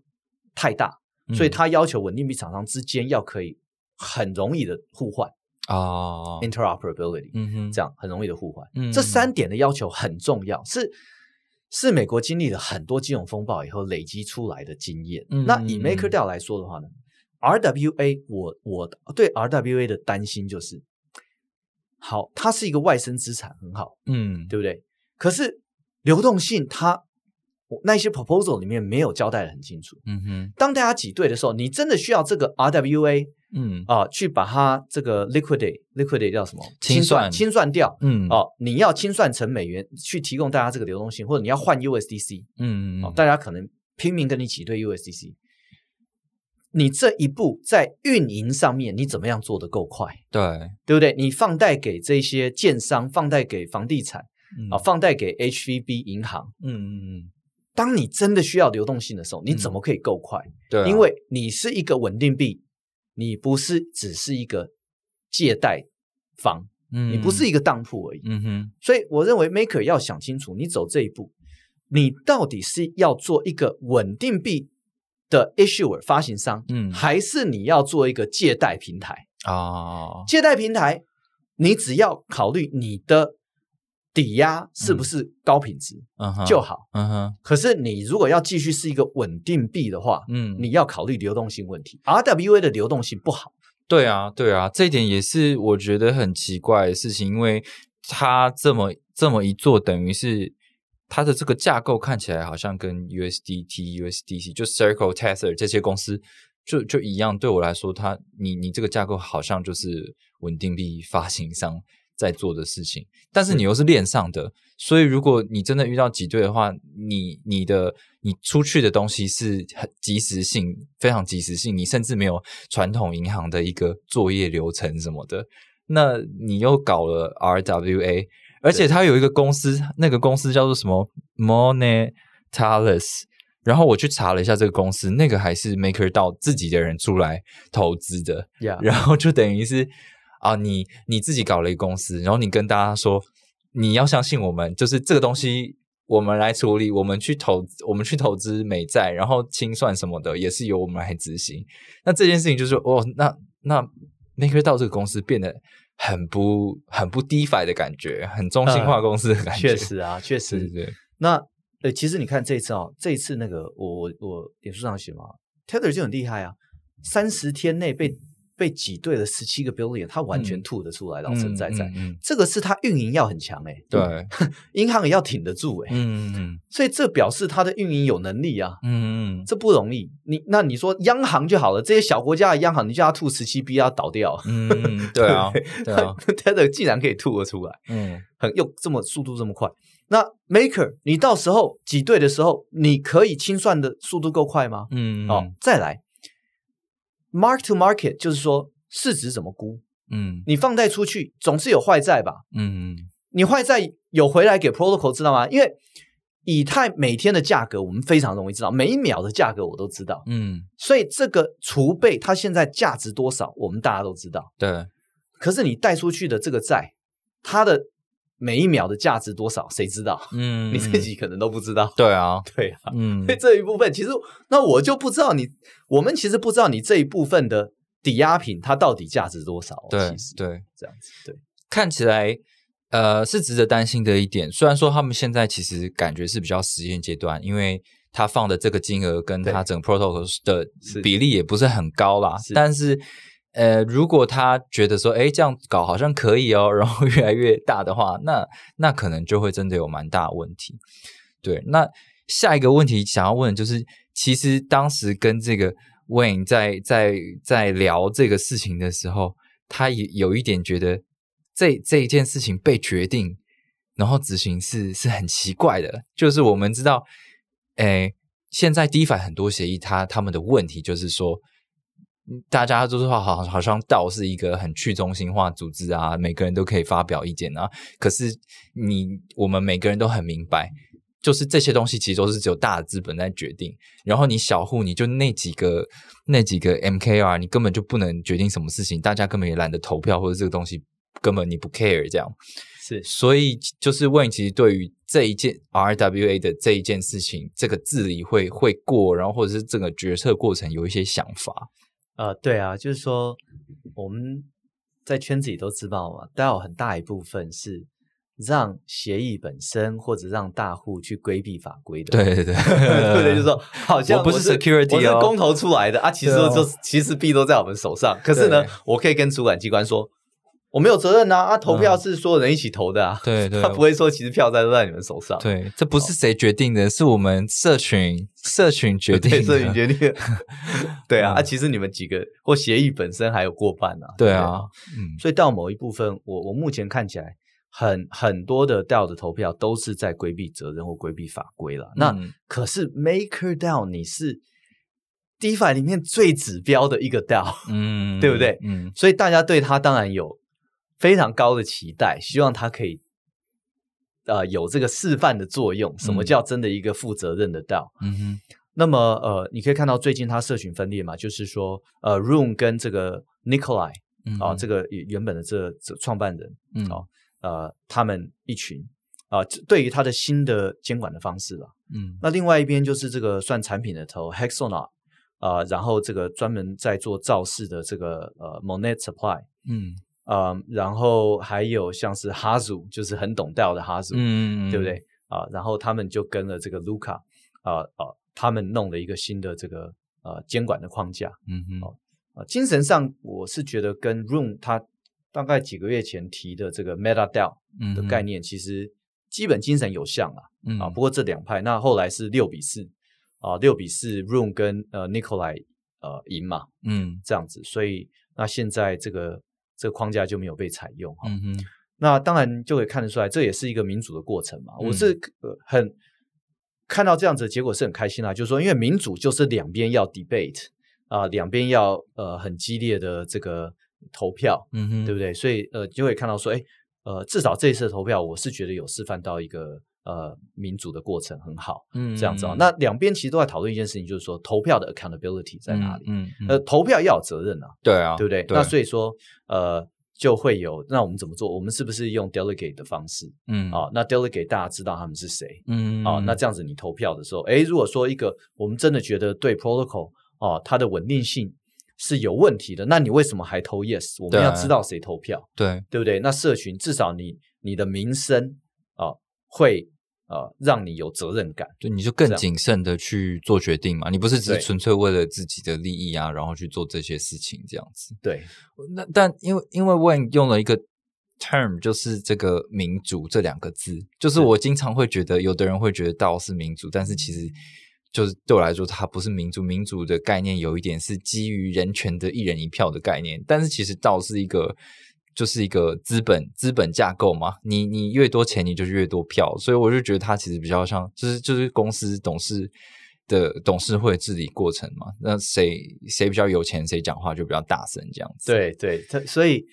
太大，嗯所以他要求稳定币厂商之间要可以很容易的互换啊，（interoperability），嗯哼，这样很容易的互换。嗯这三点的要求很重要，是是美国经历了很多金融风暴以后累积出来的经验。嗯那以嗯 MakerDAO 来说的话呢，RWA 我我对 RWA 的担心就是，好，它是一个外生资产，很好，嗯，对不对？可是流动性它我那些 proposal 里面没有交代的很清楚。嗯哼，当大家挤兑的时候，你真的需要这个 RWA 嗯啊、去把它这个 liquidate liquidate 叫什么？清算清算掉。嗯，哦，你要清算成美元去提供大家这个流动性，或者你要换 USDC，嗯嗯，哦，大家可能拼命跟你挤兑 USDC。你这一步在运营上面，你怎么样做得够快，对，对不对？你放贷给这些建商，放贷给房地产嗯啊，放贷给 HVB 银行。嗯嗯嗯，当你真的需要流动性的时候，你怎么可以够快？对啊，因为你是一个稳定币，你不是只是一个借贷方，嗯你不是一个当铺而已。嗯哼，所以我认为 Maker 要想清楚，你走这一步，你到底是要做一个稳定币的 issuer 发行商，嗯还是你要做一个借贷平台？啊，借贷平台，你只要考虑你的抵押是不是高品质嗯哼，就好。嗯哼，可是你如果要继续是一个稳定币的话，嗯，你要考虑流动性问题。RWA 的流动性不好，对啊，对啊，这一点也是我觉得很奇怪的事情，因为它这么这么一做，等于是它的这个架构看起来好像跟 USDT、USDC 就 Circle、Tether 这些公司就就一样，对我来说，它你你这个架构好像就是稳定币发行商在做的事情，但是你又是链上的，所以如果你真的遇到挤兑的话，你你的你出去的东西是很及时性，非常及时性，你甚至没有传统银行的一个作业流程什么的，那你又搞了 RWA，而且它有一个公司，那个公司叫做什么？Monetalis。然后我去查了一下这个公司，那个还是 MakerDAO 自己的人出来投资的，然后就等于是啊，你你自己搞了一个公司，然后你跟大家说你要相信我们，就是这个东西我们来处理，我们去投我们去投资美债，然后清算什么的也是由我们来执行。那这件事情就是哦，那那 MakerDAO 这个公司变得很不很不 DeFi 的感觉，很中心化公司的感觉。确实啊，确实对。那呃，其实你看这一次哦，这一次那个我我我脸书上写嘛，Tether 就很厉害啊，三十天内被被挤兑了十七个 billion，他完全吐得出来，老实在在，这个是他运营要很强哎，对，银行也要挺得住哎，嗯嗯，所以这表示他的运营有能力啊，嗯嗯，这不容易。你那你说央行就好了，这些小国家的央行，你叫他吐十七 B 要倒掉，嗯，对啊，对啊，Tether 竟然可以吐得出来，嗯，很又这么速度这么快。那 Maker，你到时候挤兑的时候，你可以清算的速度够快吗？嗯，哦，再来，Mark to Market，就是说市值怎么估？嗯，你放贷出去总是有坏债吧？嗯，你坏债有回来给 Protocol 知道吗？因为以太每天的价格我们非常容易知道，每一秒的价格我都知道。嗯，所以这个储备它现在价值多少，我们大家都知道。对，可是你贷出去的这个债，它的每一秒的价值多少？谁知道？嗯，你自己可能都不知道。对啊，对啊，嗯，所以这一部分其实，那我就不知道你，我们其实不知道你这一部分的抵押品它到底价值多少。对，对，这样子，对，看起来呃是值得担心的一点。虽然说他们现在其实感觉是比较实验阶段，因为他放的这个金额跟他整个 protocol 的比例也不是很高啦，但是。呃，如果他觉得说，哎，这样搞好像可以哦，然后越来越大的话，那那可能就会真的有蛮大问题。对，那下一个问题想要问就是，其实当时跟这个 Wayne 在在在聊这个事情的时候，他也有一点觉得这这一件事情被决定，然后执行是是很奇怪的。就是我们知道，哎，现在 DeFi 很多协议，它他们的问题就是说。大家都说好，好像道是一个很去中心化组织啊，每个人都可以发表意见啊。可是你我们每个人都很明白，就是这些东西其实都是只有大的资本在决定。然后你小户，你就那几个那几个 MKR，你根本就不能决定什么事情。大家根本也懒得投票，或者这个东西根本你不 care 这样。是，所以就是问，其实对于这一件 RWA 的这一件事情，这个治理会会过，然后或者是这个决策过程有一些想法。呃，对啊，就是说我们在圈子里都知道嘛，但有很大一部分是让协议本身或者让大户去规避法规的。对对 对，对对，就是说 好像不是 security，我是公投出来的啊，其实就其实币都在我们手上，可是呢，我可以跟主管机关说。我没有责任呐！啊，投票是所有人一起投的啊。对对，他 不会说其实票在都在你们手上。对，这不是谁决定的，是我们社群社群决定。社群决定。对啊，啊，其实你们几个或协议本身还有过半啊。对啊，嗯，所以到某一部分，我我目前看起来，很很多的 DAO 的投票都是在规避责任或规避法规了。那可是 Maker DAO 你是 DeFi 里面最指标的一个 DAO，嗯，对不对？嗯，所以大家对他当然有。非常高的期待，希望他可以，呃，有这个示范的作用。什么叫真的一个负责任的道？嗯哼。那么，呃，你可以看到最近他社群分裂嘛，就是说，呃，Room 跟这个 Nikolai 啊，这个原本的这这创办人，嗯，哦，呃，他们一群啊，对于他的新的监管的方式了，嗯。那另外一边就是这个算产品的头 Hexona 啊，然后这个专门在做造势的这个呃 Monet Supply，嗯。啊，然后还有像是哈祖，就是很懂道的哈祖，嗯，对不对？啊？然后他们就跟了这个卢卡，啊啊，他们弄了一个新的这个呃监管的框架，嗯哼，啊，精神上我是觉得跟 Room 他大概几个月前提的这个 Meta DAO 的概。念，其实基本精神有像啊，啊，不过这两派那后来是六比四啊，六比四 Room 跟呃 Nikolai 呃赢嘛，嗯。这样子，所以那现在这个这个框架就没有被采用哈。嗯哼那当然就可以看得出来，这也是一个民主的过程嘛。嗯我是呃很看到这样子的结果是很开心啦，就是说，因为民主就是两边要 debate 啊、两边要呃很激烈的这个投票，嗯哼，对不对？所以呃就会看到说，哎呃至少这一次的投票，我是觉得有示范到一个呃民主的过程很好，嗯这样子啊、那两边其实都在讨论一件事情，就是说投票的 accountability 在哪里？嗯，嗯呃，投票要有责任啊，对啊，对不对？那所以说，呃，就会有那我们怎么做？我们是不是用 delegate 的方式嗯啊、那 delegate 大家知道他们是谁嗯啊、那这样子你投票的时候，诶，如果说一个我们真的觉得对 protocol 哦、它的稳定性是有问题的，那你为什么还投 yes？我们要知道谁投票，对对不对？那社群至少你你的名声啊、会呃让你有责任感。就你就更谨慎的去做决定嘛，你不是只是纯粹为了自己的利益啊，然后去做这些事情这样子。对，那但因为因为 Wayne 用了一个 term，就是这个民主这两个字，就是是我经常会觉得有的人会觉得道是民主，但是其实就是对我来说，它不是民主。民主的概念有一点是基于人权的一人一票的概念，但是其实道是一个。就是一个资本资本架构嘛，你你越多钱，你就是越多票，所以我就觉得它其实比较像，就是就是公司董事的董事会治理过程嘛。那谁谁比较有钱，谁讲话就比较大声，这样子。对对，它所以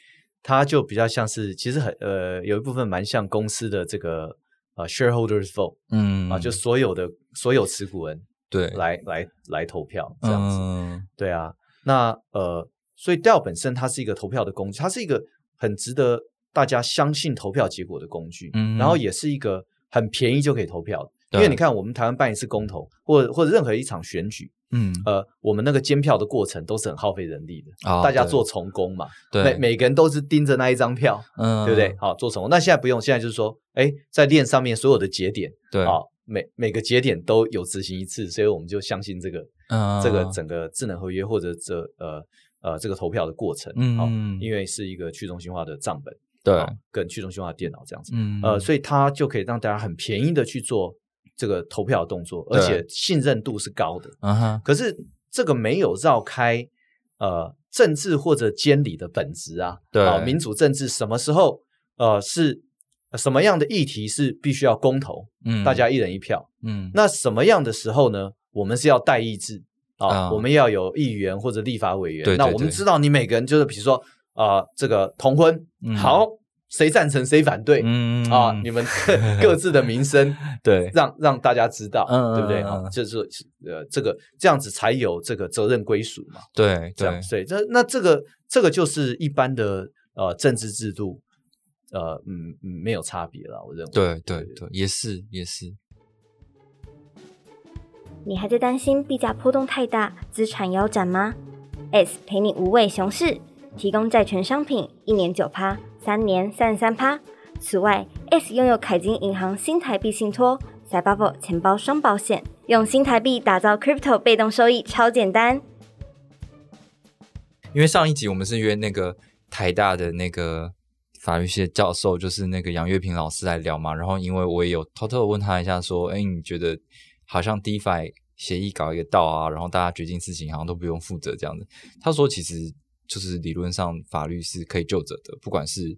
它就比较像是，其实很呃，有一部分蛮像公司的这个呃 shareholders vote 嗯啊，就所有的所有持股人对来来来投票这样子。嗯对啊，那呃，所以 DAO 本身它是一个投票的工具，它是一个很值得大家相信投票结果的工具，嗯然后也是一个很便宜就可以投票的。因为你看，我们台湾办一次公投，或者或者任何一场选举，嗯呃，我们那个监票的过程都是很耗费人力的，哦大家做从工嘛，对每每个人都是盯着那一张票，嗯对不对？好，做从工。那现在不用，现在就是说，哎，在链上面所有的节点，对啊，每每个节点都有执行一次，所以我们就相信这个、嗯这个整个智能合约或者这呃呃这个投票的过程，嗯好，因为是一个去中心化的账本，对好跟去中心化的电脑这样子，嗯呃，所以它就可以让大家很便宜的去做这个投票的动作，而且信任度是高的。嗯哼可是这个没有绕开呃政治或者监理的本质啊，对啊，民主政治什么时候呃是呃什么样的议题是必须要公投，嗯大家一人一票？嗯那什么样的时候呢？我们是要代议制啊，啊我们要有议员或者立法委员。那我们知道你每个人就是比如说啊、呃这个同婚，嗯好，谁赞成谁反对、嗯啊？你们各各自的名声 对让让大家知道，嗯对不对啊？就是呃，这个这样子才有这个责任归属嘛。对对这样，所以这那这个这个就是一般的呃政治制度，呃嗯嗯没有差别了，我认为。对对对，也是也是，你还在担心币价波动太大、资产腰斩吗？S 陪你无畏熊市，提供债权商品一年九趴，三年三十三趴。此外，S 拥有凯金银行新台币信托、c y b u b l e 钱包双保险，用新台币打造 Crypto 被动收益，超简单。因为上一集我们是约那个台大的那个法律系的教授，就是那个杨月平老师来聊嘛。然后因为我也有偷偷的问他一下，说：“哎，你觉得好像 DeFi 协议搞一个道啊，然后大家决定事情好像都不用负责这样子。”他说：“其实就是理论上法律是可以就责的，不管是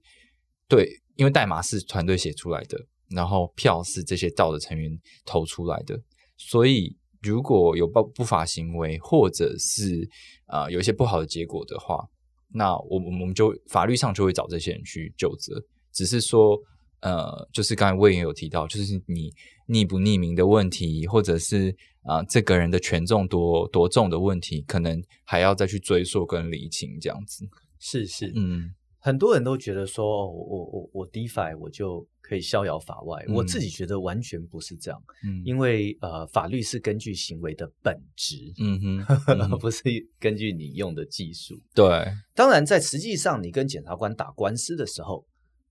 对，因为代码是团队写出来的，然后票是这些道的成员投出来的，所以如果有不不法行为，或者是啊、有一些不好的结果的话，那我们我们就法律上就会找这些人去就责。只是说，呃，就是刚才魏也有提到，就是你匿不匿名的问题，或者是啊、这个人的权重多多重的问题，可能还要再去追溯跟厘清这样子。是是，嗯很多人都觉得说，哦，我我我 DeFi 我就可以逍遥法外。我嗯自己觉得完全不是这样，嗯因为呃，法律是根据行为的本质，嗯哼，不是根据你用的技术。对，当然，在实际上你跟检察官打官司的时候，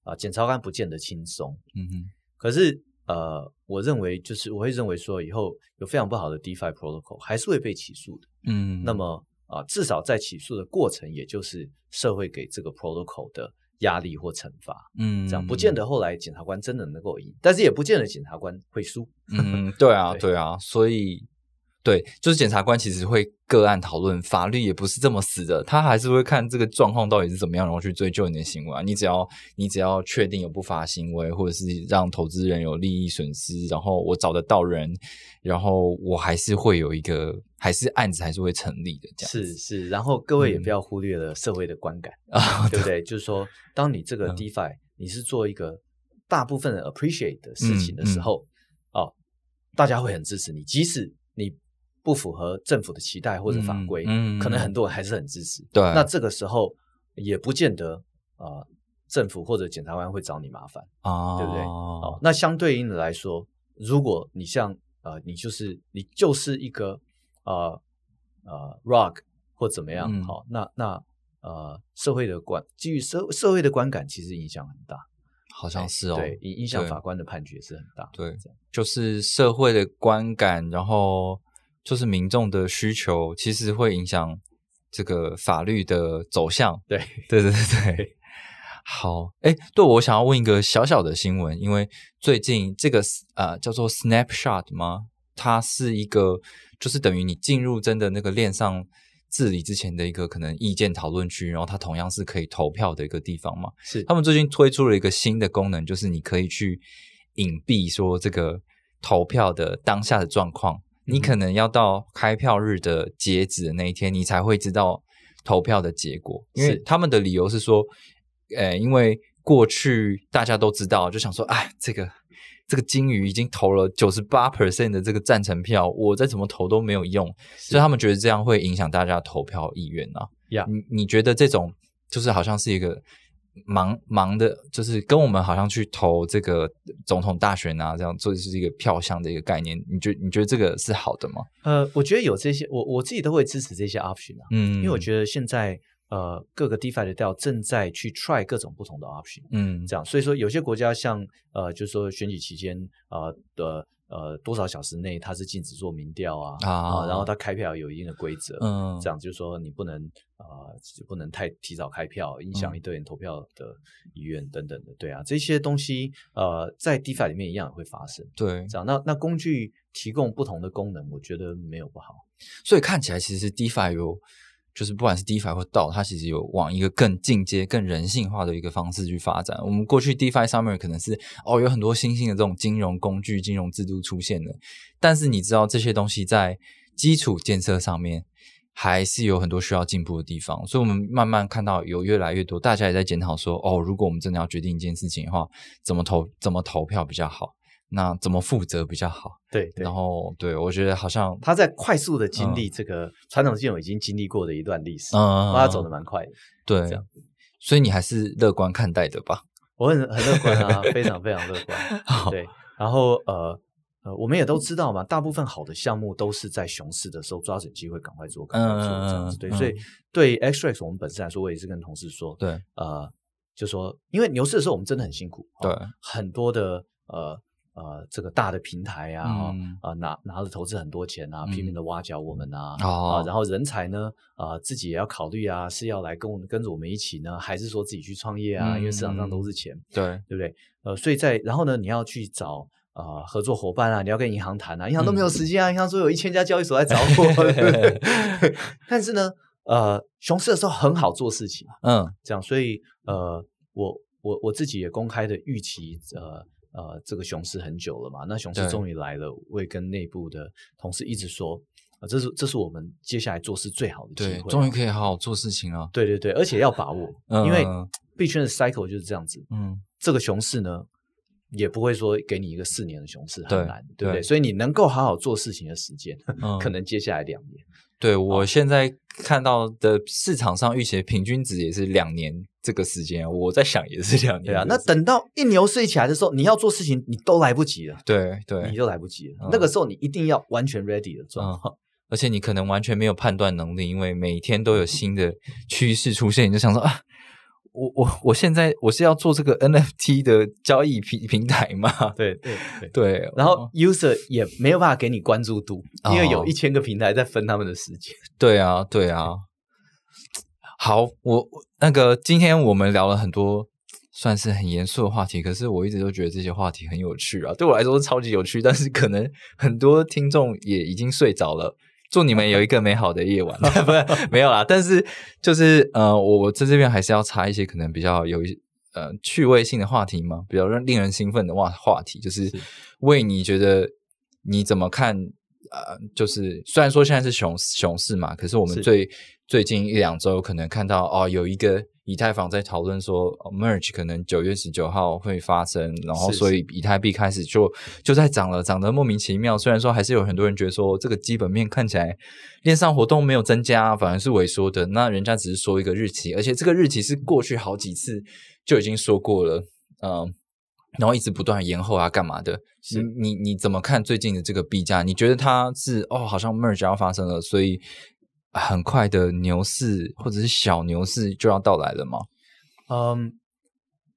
啊、检察官不见得轻松。嗯哼，可是呃，我认为就是我会认为说，以后有非常不好的 DeFi protocol 还是会被起诉的。嗯，那么啊、至少在起诉的过程，也就是社会给这个 protocol 的压力或惩罚。嗯，这样不见得后来检察官真的能够赢，但是也不见得检察官会输。嗯，对啊，对对啊，所以对，就是检察官其实会个案讨论，法律也不是这么死的，他还是会看这个状况到底是怎么样，然后去追究你的行为啊。你只要你只要确定有不法行为，或者是让投资人有利益损失，然后我找得到人，然后我还是会有一个，还是案子还是会成立的。这样是是，然后各位也嗯不要忽略了社会的观感，啊，对不对？就是说，当你这个嗯 DeFi 你是做一个大部分人 appreciate 的事情的时候，哦，大家会很支持你，即使你不符合政府的期待或者法规，嗯嗯可能很多人还是很支持。对。那这个时候也不见得呃，政府或者检察官会找你麻烦，啊，对不对？哦，那相对应的来说，如果你像呃，你就是你就是一个呃呃 rock 或怎么样，嗯。好、那那呃社会的观基于社社会的观感其实影响很大，好像是哦，对，影影响法官的判决是很大，对就是社会的观感，然后就是民众的需求，其实会影响这个法律的走向。对对对对对。好，哎，对我想要问一个小小的新闻，因为最近这个呃叫做 Snapshot 吗？它是一个就是等于你进入真的那个链上治理之前的一个可能意见讨论区，然后它同样是可以投票的一个地方嘛。是他们最近推出了一个新的功能，就是你可以去隐蔽说这个投票的当下的状况。你可能要到开票日的截止的那一天，你才会知道投票的结果。因为是。他们的理由是说，呃，因为过去大家都知道，就想说，哎，这个这个金鱼已经投了九十八 percent 的这个赞成票，我再怎么投都没有用，所以他们觉得这样会影响大家投票意愿啊。呀你你觉得这种就是好像是一个盲盲的，就是跟我们好像去投这个总统大选啊，这样做是一个票箱的一个概念。你觉你觉得这个是好的吗？呃，我觉得有这些，我我自己都会支持这些 option 啊，嗯，因为我觉得现在呃各个 DeFi 的 DAO 正在去 try 各种不同的 option，嗯这样，所以说有些国家像呃，就是说选举期间呃的呃多少小时内它是禁止做民调啊啊然后它开票有一定的规则，嗯这样就是说你不能呃不能太提早开票，影响嗯一堆人投票的意愿等等的，对啊，这些东西呃在 DeFi 里面一样也会发生，对，这样那那工具提供不同的功能，我觉得没有不好，所以看起来其实 DeFi 有。就是不管是 DeFi 或到它其实有往一个更进阶、更人性化的一个方式去发展。我们过去 DeFi 上面可能是哦，有很多新兴的这种金融工具、金融制度出现了，但是你知道这些东西在基础建设上面还是有很多需要进步的地方。所以，我们慢慢看到有越来越多大家也在检讨说，哦，如果我们真的要决定一件事情的话，怎么投怎么投票比较好？那怎么负责比较好？对对然。后，对我觉得好像他在快速的经历这个传统金融已经经历过的一段历史，嗯他走的蛮快的。对，所以你还是乐观看待的吧？我很很乐观啊，非常非常乐观。好对，然后呃呃，我们也都知道嘛，大部分好的项目都是在熊市的时候抓准机会赶快做，赶快做这样子。对，嗯嗯所以对 Xrex 我们本身来说，我也是跟同事说，对，呃，就说因为牛市的时候我们真的很辛苦，哦对很多的呃。呃，这个大的平台啊，啊、嗯。呃拿拿了投资很多钱啊，拼命的挖角我们啊，哦啊，然后人才呢，啊，自己也要考虑啊，是要来跟我们跟着我们一起呢，还是说自己去创业啊？因为市场上都是钱，对，对不对？呃，所以在然后呢，你要去找呃合作伙伴啊，你要跟银行谈啊，银行都没有时间啊，银行说有一千家交易所来找我，对 但是呢，呃，熊市的时候很好做事情，嗯。这样，所以呃，我我我自己也公开的预期，呃呃，这个熊市很久了嘛，那熊市对终于来了，我也跟内部的同事一直说，啊、这是这是我们接下来做事最好的机会终于可以好好做事情了。对对对，而且要把握，嗯因为币圈的 cycle 就是这样子，嗯，这个熊市呢，也不会说给你一个四年的熊市很难，对不对？对所以你能够好好做事情的时间，嗯 可能接下来两年。对我现在看到的市场上预期的平均值也是两年这个时间，我在想也是两年。对啊，那等到一牛市一起来的时候，你要做事情，你都来不及了，对对你，都来不及了。嗯那个时候你一定要完全 ready 的状况。而且你可能完全没有判断能力，因为每天都有新的趋势出现，你就想说啊，我我我现在我是要做这个 NFT 的交易平平台嘛？对对对。然后 user 也没有办法给你关注度，因为有哦一千个平台在分他们的时间。对啊，对啊。好，我我那个今天我们聊了很多算是很严肃的话题，可是我一直都觉得这些话题很有趣啊，对我来说超级有趣，但是可能很多听众也已经睡着了。祝你们有一个美好的夜晚，不是没有啦，但是就是呃，我我在这边还是要插一些可能比较有一呃趣味性的话题嘛，比较让令人兴奋的话话题，就是为你觉得你怎么看？呃，就是虽然说现在是熊熊市嘛，可是我们最最近一两周可能看到哦，有一个以太坊在讨论说 merge 可能九月十九号会发生，然后所以以太币开始就就在涨了，涨得莫名其妙。虽然说还是有很多人觉得说这个基本面看起来链上活动没有增加，反而是萎缩的。那人家只是说一个日期，而且这个日期是过去好几次就已经说过了，嗯。然后一直不断延后啊，干嘛的？你你你怎么看最近的这个币价？你觉得它是哦，好像 merge 要发生了，所以很快的牛市或者是小牛市就要到来了吗？嗯，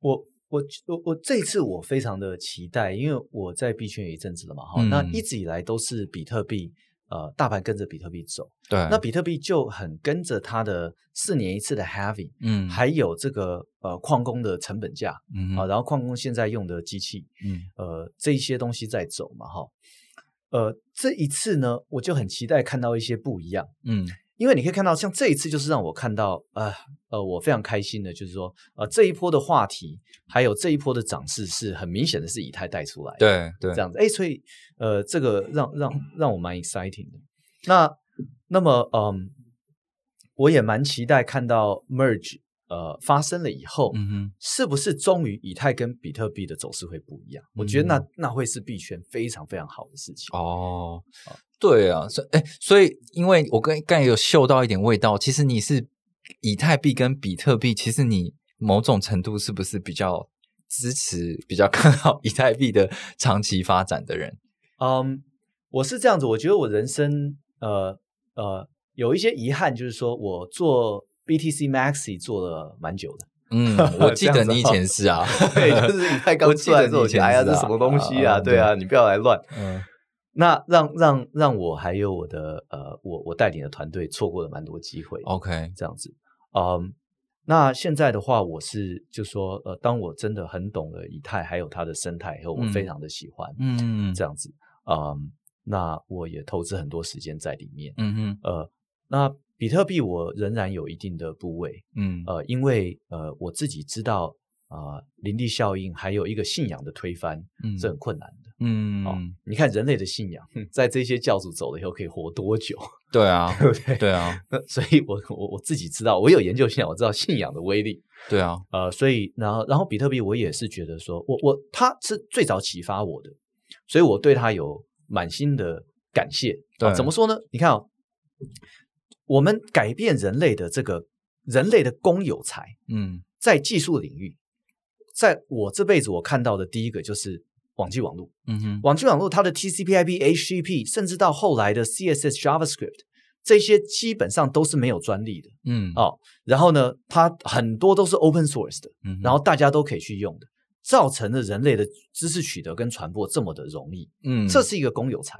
我我我我这次我非常的期待，因为我在币圈有一阵子了嘛，哈，那一直以来都是比特币。呃，大盘跟着比特币走，对，那比特币就很跟着它的四年一次的 halving，嗯，还有这个呃矿工的成本价，嗯啊，然后矿工现在用的机器，嗯，呃，这一些东西在走嘛，哈，呃，这一次呢，我就很期待看到一些不一样，嗯。因为你可以看到，像这一次就是让我看到，呃呃，我非常开心的，就是说，呃，这一波的话题，还有这一波的涨势，是很明显的是以太带出来的，对对，这样子，哎，所以，呃，这个让让让我蛮 exciting 的。那那么，嗯，我也蛮期待看到 merge。呃，发生了以后，嗯哼，是不是终于以太跟比特币的走势会不一样？我觉得那那会是币圈非常非常好的事情哦。对啊，所哎，所以因为我刚刚有嗅到一点味道，其实你是以太币跟比特币，其实你某种程度是不是比较支持、比较看好以太币的长期发展的人？嗯，我是这样子，我觉得我人生呃呃有一些遗憾，就是说我做。BTC Maxi 做了蛮久的，嗯，我记得你以前是啊，对，就是以太 刚出来的时候，哎呀，这什么东西啊？对啊，你不要来乱。嗯，那让让让我还有我的呃，我我带领的团队错过了蛮多机会。OK，这样子，嗯，那现在的话，我是就说，呃，当我真的很懂了以太还有它的生态以后，我非常的喜欢，嗯，这样子，嗯，那我也投资很多时间在里面，嗯嗯，呃，那。比特币我仍然有一定的部位，嗯，呃，因为呃我自己知道啊，林地效应还有一个信仰的推翻，嗯，是很困难的，嗯，哦，你看人类的信仰，在这些教主走了以后可以活多久？对啊，对不对？对啊，那所以我我我自己知道，我有研究信仰，我知道信仰的威力，对啊，呃，所以然后然后比特币我也是觉得说，我我他是最早启发我的，所以我对他有满心的感谢。对，怎么说呢？你看哦。我们改变人类的这个人类的公有财，嗯，在技术领域，在我这辈子我看到的第一个就是网际网络，嗯哼，网际网络它的 TCP/IP、HTTP，甚至到后来的 CSS、JavaScript，这些基本上都是没有专利的，嗯。哦，然后呢，它很多都是 open source 的，嗯，然后大家都可以去用的，造成了人类的知识取得跟传播这么的容易，嗯，这是一个公有财。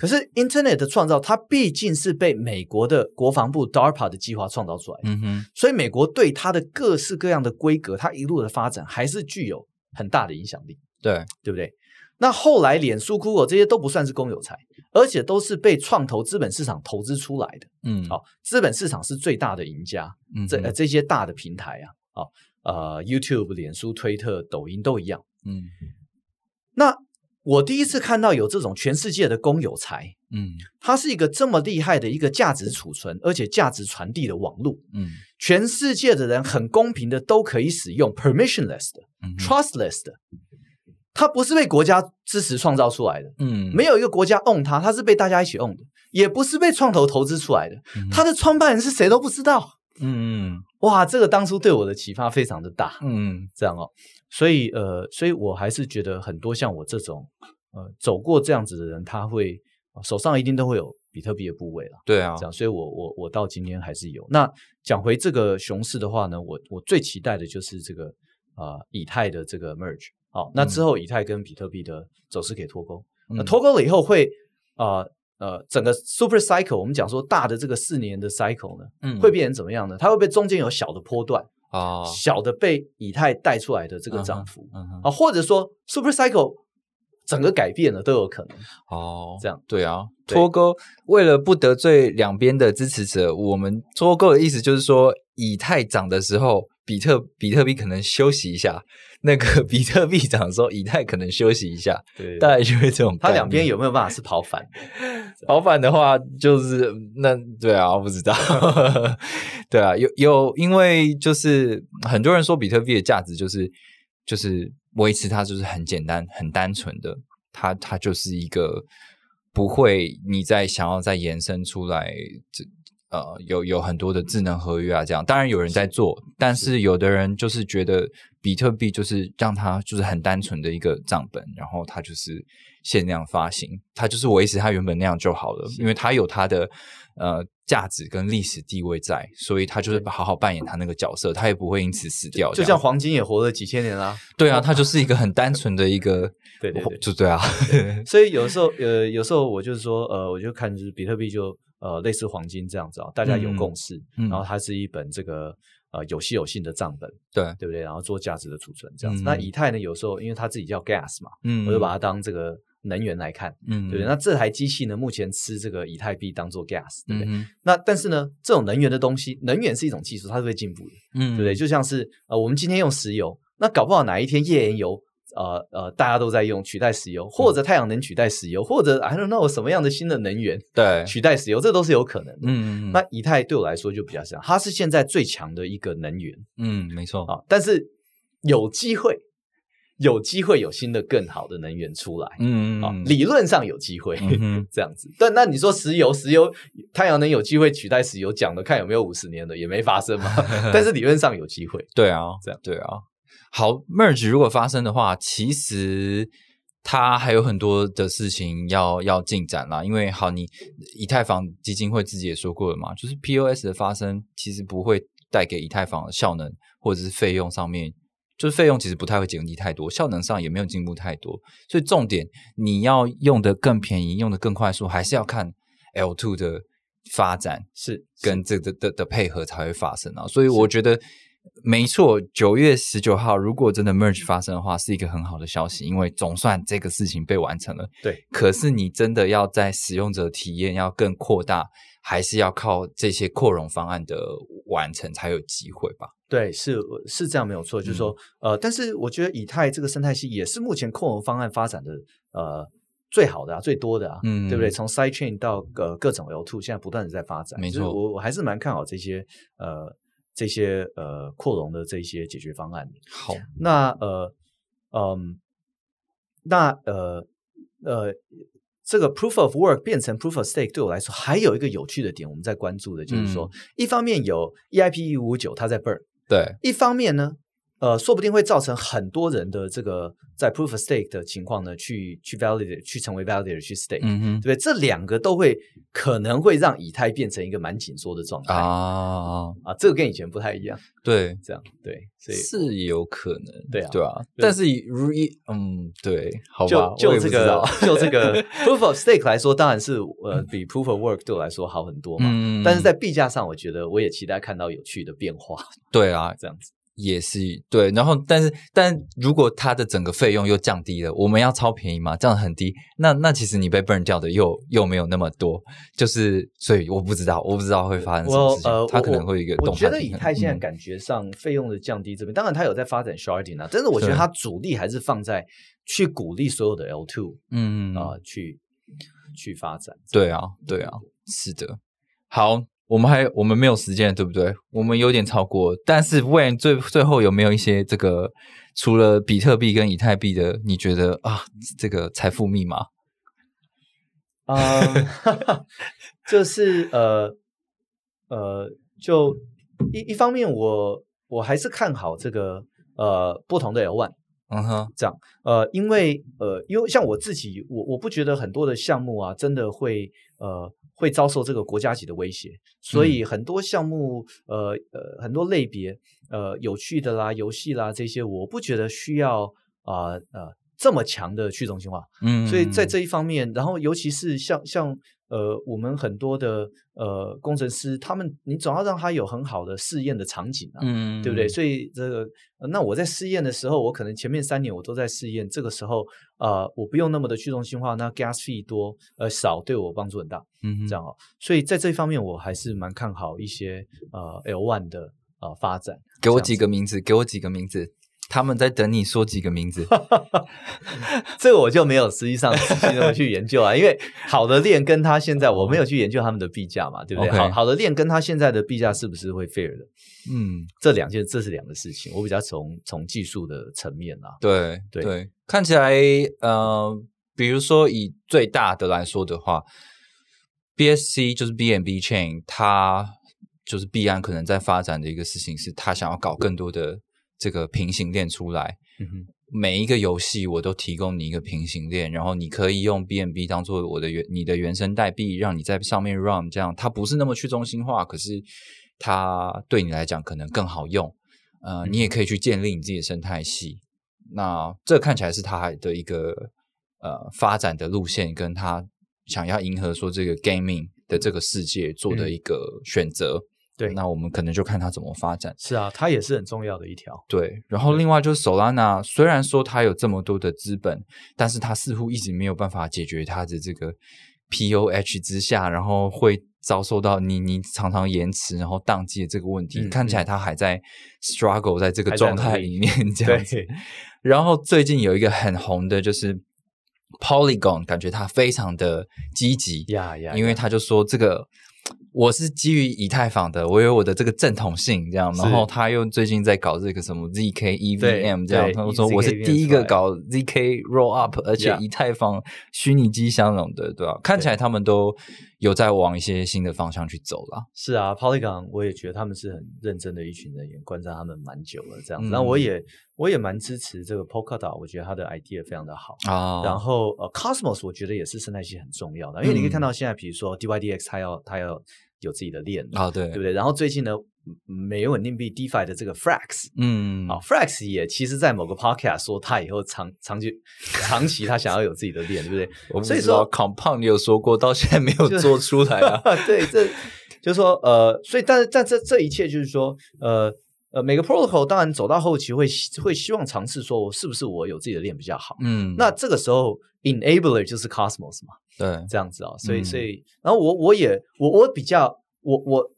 可是，Internet 的创造，它毕竟是被美国的国防部 DARPA 的计划创造出来的。嗯哼，所以美国对它的各式各样的规格，它一路的发展，还是具有很大的影响力。对，对不对？那后来，脸书、Google 这些都不算是公有财，而且都是被创投资本市场投资出来的。嗯，好，资本市场是最大的赢家。嗯，这这些大的平台啊，啊，呃，YouTube、脸书、推特、抖音都一样。嗯，那。我第一次看到有这种全世界的公有财，嗯，它是一个这么厉害的一个价值储存而且价值传递的网络，嗯，全世界的人很公平的都可以使用 permissionless 的，trustless 的，它不是被国家支持创造出来的，嗯，没有一个国家 own 它，它是被大家一起 own 的，也不是被创投投资出来的，它的创办人是谁都不知道，嗯，哇，这个当初对我的启发非常的大，嗯，这样哦。所以，呃，所以我还是觉得很多像我这种，呃，走过这样子的人，他会手上一定都会有比特币的部位了。对啊，这样，所以我我我到今天还是有。那讲回这个熊市的话呢，我我最期待的就是这个啊，以太的这个 merge。好，那之后以太跟比特币的走势可以脱钩。那脱钩了以后会啊呃，整个 super cycle，我们讲说大的这个四年的 cycle 呢，会变成怎么样呢？它会不会中间有小的波段？哦，小的被以太带出来的这个涨幅啊，或者说 Super Cycle 整个改变了都有可能。哦，这样对啊，对脱钩为了不得罪两边的支持者，我们脱钩的意思就是说，以太涨的时候，比特比特币可能休息一下；那个比特币涨的时候，以太可能休息一下，对大概就会这种。它两边有没有办法是跑反？跑反的话，就是那对啊，我不知道，对啊，有有，因为就是很多人说比特币的价值就是就是维持它就是很简单、很单纯的，它它就是一个不会你再想要再延伸出来这。呃，有有很多的智能合约啊，这样当然有人在做，但是有的人就是觉得比特币就是让它就是很单纯的一个账本，然后它就是限量发行，它就是维持它原本那样就好了，因为它有它的呃价值跟历史地位在，所以它就是好好扮演它那个角色，它也不会因此死掉。就像黄金也活了几千年啦。对啊，它就是一个很单纯的一个，对对对就对啊，所以有时候呃，有时候我就是说呃，我就看就是比特币就呃类似黄金这样子啊，大家有共识，嗯然后它是一本这个呃有稀有性的账本，对，对不对？然后做价值的储存这样子。嗯那以太呢，有时候因为它自己叫 gas 嘛，嗯我就把它当这个能源来看，嗯对不对？那这台机器呢，目前吃这个以太币当做 gas，对不对？嗯那但是呢，这种能源的东西，能源是一种技术，它是会进步的，嗯对不对？就像是呃，我们今天用石油，那搞不好哪一天页岩油。呃呃，大家都在用取代石油，或者太阳能取代石油，或者 I don't know 什么样的新的能源对，取代石油，这都是有可能的。嗯嗯那以太对我来说就比较像，它是现在最强的一个能源嗯，没错，啊，但是有机会，有机会有新的更好的能源出来嗯啊，理论上有机会嗯 这样子。但那你说石油，石油太阳能有机会取代石油，讲的看有没有五十年的，也没发生嘛。但是理论上有机会，对啊，这样对啊。好，merge 如果发生的话，其实它还有很多的事情要要进展啦。因为好，你以太坊基金会自己也说过了嘛，就是 POS 的发生其实不会带给以太坊的效能或者是费用上面，就是费用其实不太会减低太多，效能上也没有进步太多。所以重点你要用的更便宜，用的更快速，还是要看 L two 的发展是跟这个的的的配合才会发生啊。所以我觉得没错，九月十九号如果真的 merge 发生的话，是一个很好的消息，因为总算这个事情被完成了。对，可是你真的要在使用者体验要更扩大，还是要靠这些扩容方案的完成才有机会吧？对，是是这样没有错。就是说，呃，但是我觉得以太这个生态系也是目前扩容方案发展的呃最好的啊，最多的啊，嗯对不对？从 side chain 到呃各种 L two，现在不断的在发展，没错我我还是蛮看好这些呃这些呃扩容的这些解决方案。好，那呃嗯，那呃呃。这个 proof of work 变成 proof of stake 对我来说还有一个有趣的点，我们在关注的就是说，一方面有 EIP 一五五九它在 burn，对，一方面呢，呃，说不定会造成很多人的这个在 proof of stake 的情况呢，去去 validate 去成为 validator 去 stake，、嗯哼对不对？这两个都会可能会让以太变成一个蛮紧缩的状态啊啊，这个跟以前不太一样，对，这样对，所以是有可能，对啊对啊，但是如一嗯，对，好吧就，就这个就这个 proof of stake 来说，当然是呃 比 proof of work 对我来说好很多嘛。嗯但是在币价上，我觉得我也期待看到有趣的变化，对啊，这样子。也是对，然后但是但如果它的整个费用又降低了，我们要超便宜嘛，这样很低，那那其实你被 burn 掉的又又没有那么多，就是所以我不知道，我不知道会发生什么事情，我呃，它可我能会有一个我觉得以太现在感觉上费用的降低这边，当然它有在发展 sharding 啊，但是我觉得对它主力还是放在去鼓励所有的 L two 嗯嗯啊、去去发展。对啊，对啊，是的。好，我们还我们没有时间，对不对？我们有点超过，但是 w a n 最最后有没有一些这个除了比特币跟以太币的，你觉得啊，这个财富密码？嗯，就是呃呃，就一一方面我我还是看好这个呃不同的 L one。嗯哼，这样，呃，因为呃，因为像我自己，我我不觉得很多的项目啊，真的会呃会遭受这个国家级的威胁，所以很多项目，呃呃，很多类别，呃，有趣的啦、游戏啦这些，我不觉得需要啊呃这么强的去中心化，嗯，所以在这一方面，然后尤其是像像呃，我们很多的呃工程师，他们你总要让他有很好的试验的场景啊，嗯对不对？？所以这个，呃那我在试验的时候，我可能前面三年我都在试验，这个时候，呃，我不用那么的去中心化，那 gas fee 多呃少，对我帮助很大，嗯这样哦。所以在这方面，我还是蛮看好一些呃 L one 的呃发展。给我几个名字，给我几个名字，他们在等你说几个名字。这个我就没有实际上仔细的去研究啊，因为好的链跟他现在我没有去研究他们的币价嘛，对不对？好好的链跟他现在的币价是不是会 fair 的？嗯，这两件这是两个事情，我比较从从技术的层面啊，对对。看起来呃，比如说以最大的来说的话，BSC 就是 BNB Chain，它就是币安可能在发展的一个事情是，它想要搞更多的这个平行链出来。每一个游戏我都提供你一个平行链，然后你可以用 BNB 当做我的原你的原生代币，让你在上面 run，这样它不是那么去中心化，可是它对你来讲可能更好用。呃，你也可以去建立你自己的生态系。那这看起来是它的一个呃发展的路线，跟它想要迎合说这个 gaming 的这个世界做的一个选择。对那我们可能就看它怎么发展。是啊，它也是很重要的一条。对，然后另外就是 Solana，虽然说它有这么多的资本，但是它似乎一直没有办法解决它的这个 POH 之下，然后会遭受到你你常常延迟，然后宕机的这个问题。嗯看起来它还在 struggle 在这个状态里面 这样子。然后最近有一个很红的，就是 Polygon，感觉他非常的积极，呀呀，呀因为他就说这个我是基于以太坊的，我有我的这个正统性，这样，然后他又最近在搞这个什么 ZK EVM 这样，对他说我是第一个搞 ZK Roll Up，而且以太坊虚拟机相容的，对吧？看起来他们都有在往一些新的方向去走了。是啊，Polygon 我也觉得他们是很认真的一群人，也观察他们蛮久了这样子。嗯我也我也蛮支持这个 Polkadot，我觉得它的 idea 非常的好。啊然后呃，Cosmos 我觉得也是生态系很重要的，因为你可以看嗯到现在，比如说 DYDX 它要它要有自己的链了，啊，对对不对？然后最近呢，美元稳定币 DeFi 的这个 Frax 嗯啊，Frax 也其实在某个 podcast 说他以后长长期长期他想要有自己的链，对不对？我不说 Compound 有说过，到现在没有做出来啊。对，这就是说呃，所以但是但这这一切就是说呃。呃，每个 protocol 当然走到后期会希会希望尝试说，我是不是我有自己的链比较好？嗯，那这个时候 enabler 就是 Cosmos 嘛，对，这样子啊、所以嗯所以，然后我我也我我比较我我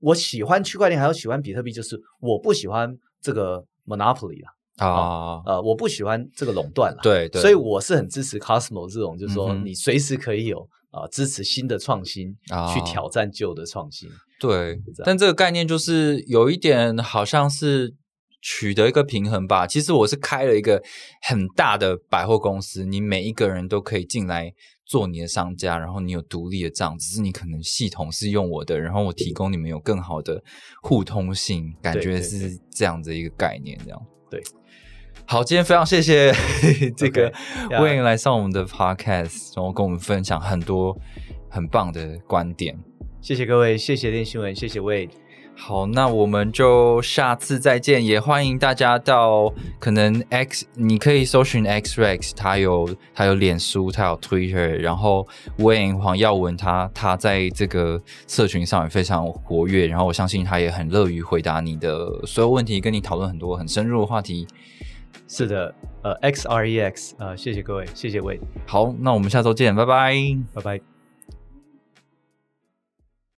我喜欢区块链，还有喜欢比特币，就是我不喜欢这个 monopoly 啦，啊，呃，我不喜欢这个垄断了，对对，所以我是很支持 Cosmos 这种，就是说你随时可以有啊、呃支持新的创新，啊去挑战旧的创新，对，但这个概念就是有一点好像是取得一个平衡吧。其实我是开了一个很大的百货公司，你每一个人都可以进来做你的商家，然后你有独立的账，只是你可能系统是用我的，然后我提供你们有更好的互通性，感觉是这样子一个概念，这样对。好，今天非常谢谢 这个 yeah Wayne 来上我们的 Podcast，然后跟我们分享很多很棒的观点。谢谢各位，谢谢练新闻，谢谢 Wade。好，那我们就下次再见，也欢迎大家到可能 X，你可以搜寻 X Rex，他有他有脸书，他有 Twitter，然后 Wayne 黄耀文他他在这个社群上也非常活跃，然后我相信他也很乐于回答你的所有问题，跟你讨论很多很深入的话题。是的，呃，X R E X，呃，谢谢各位，谢谢 Wade，好，那我们下周见，拜拜。拜拜。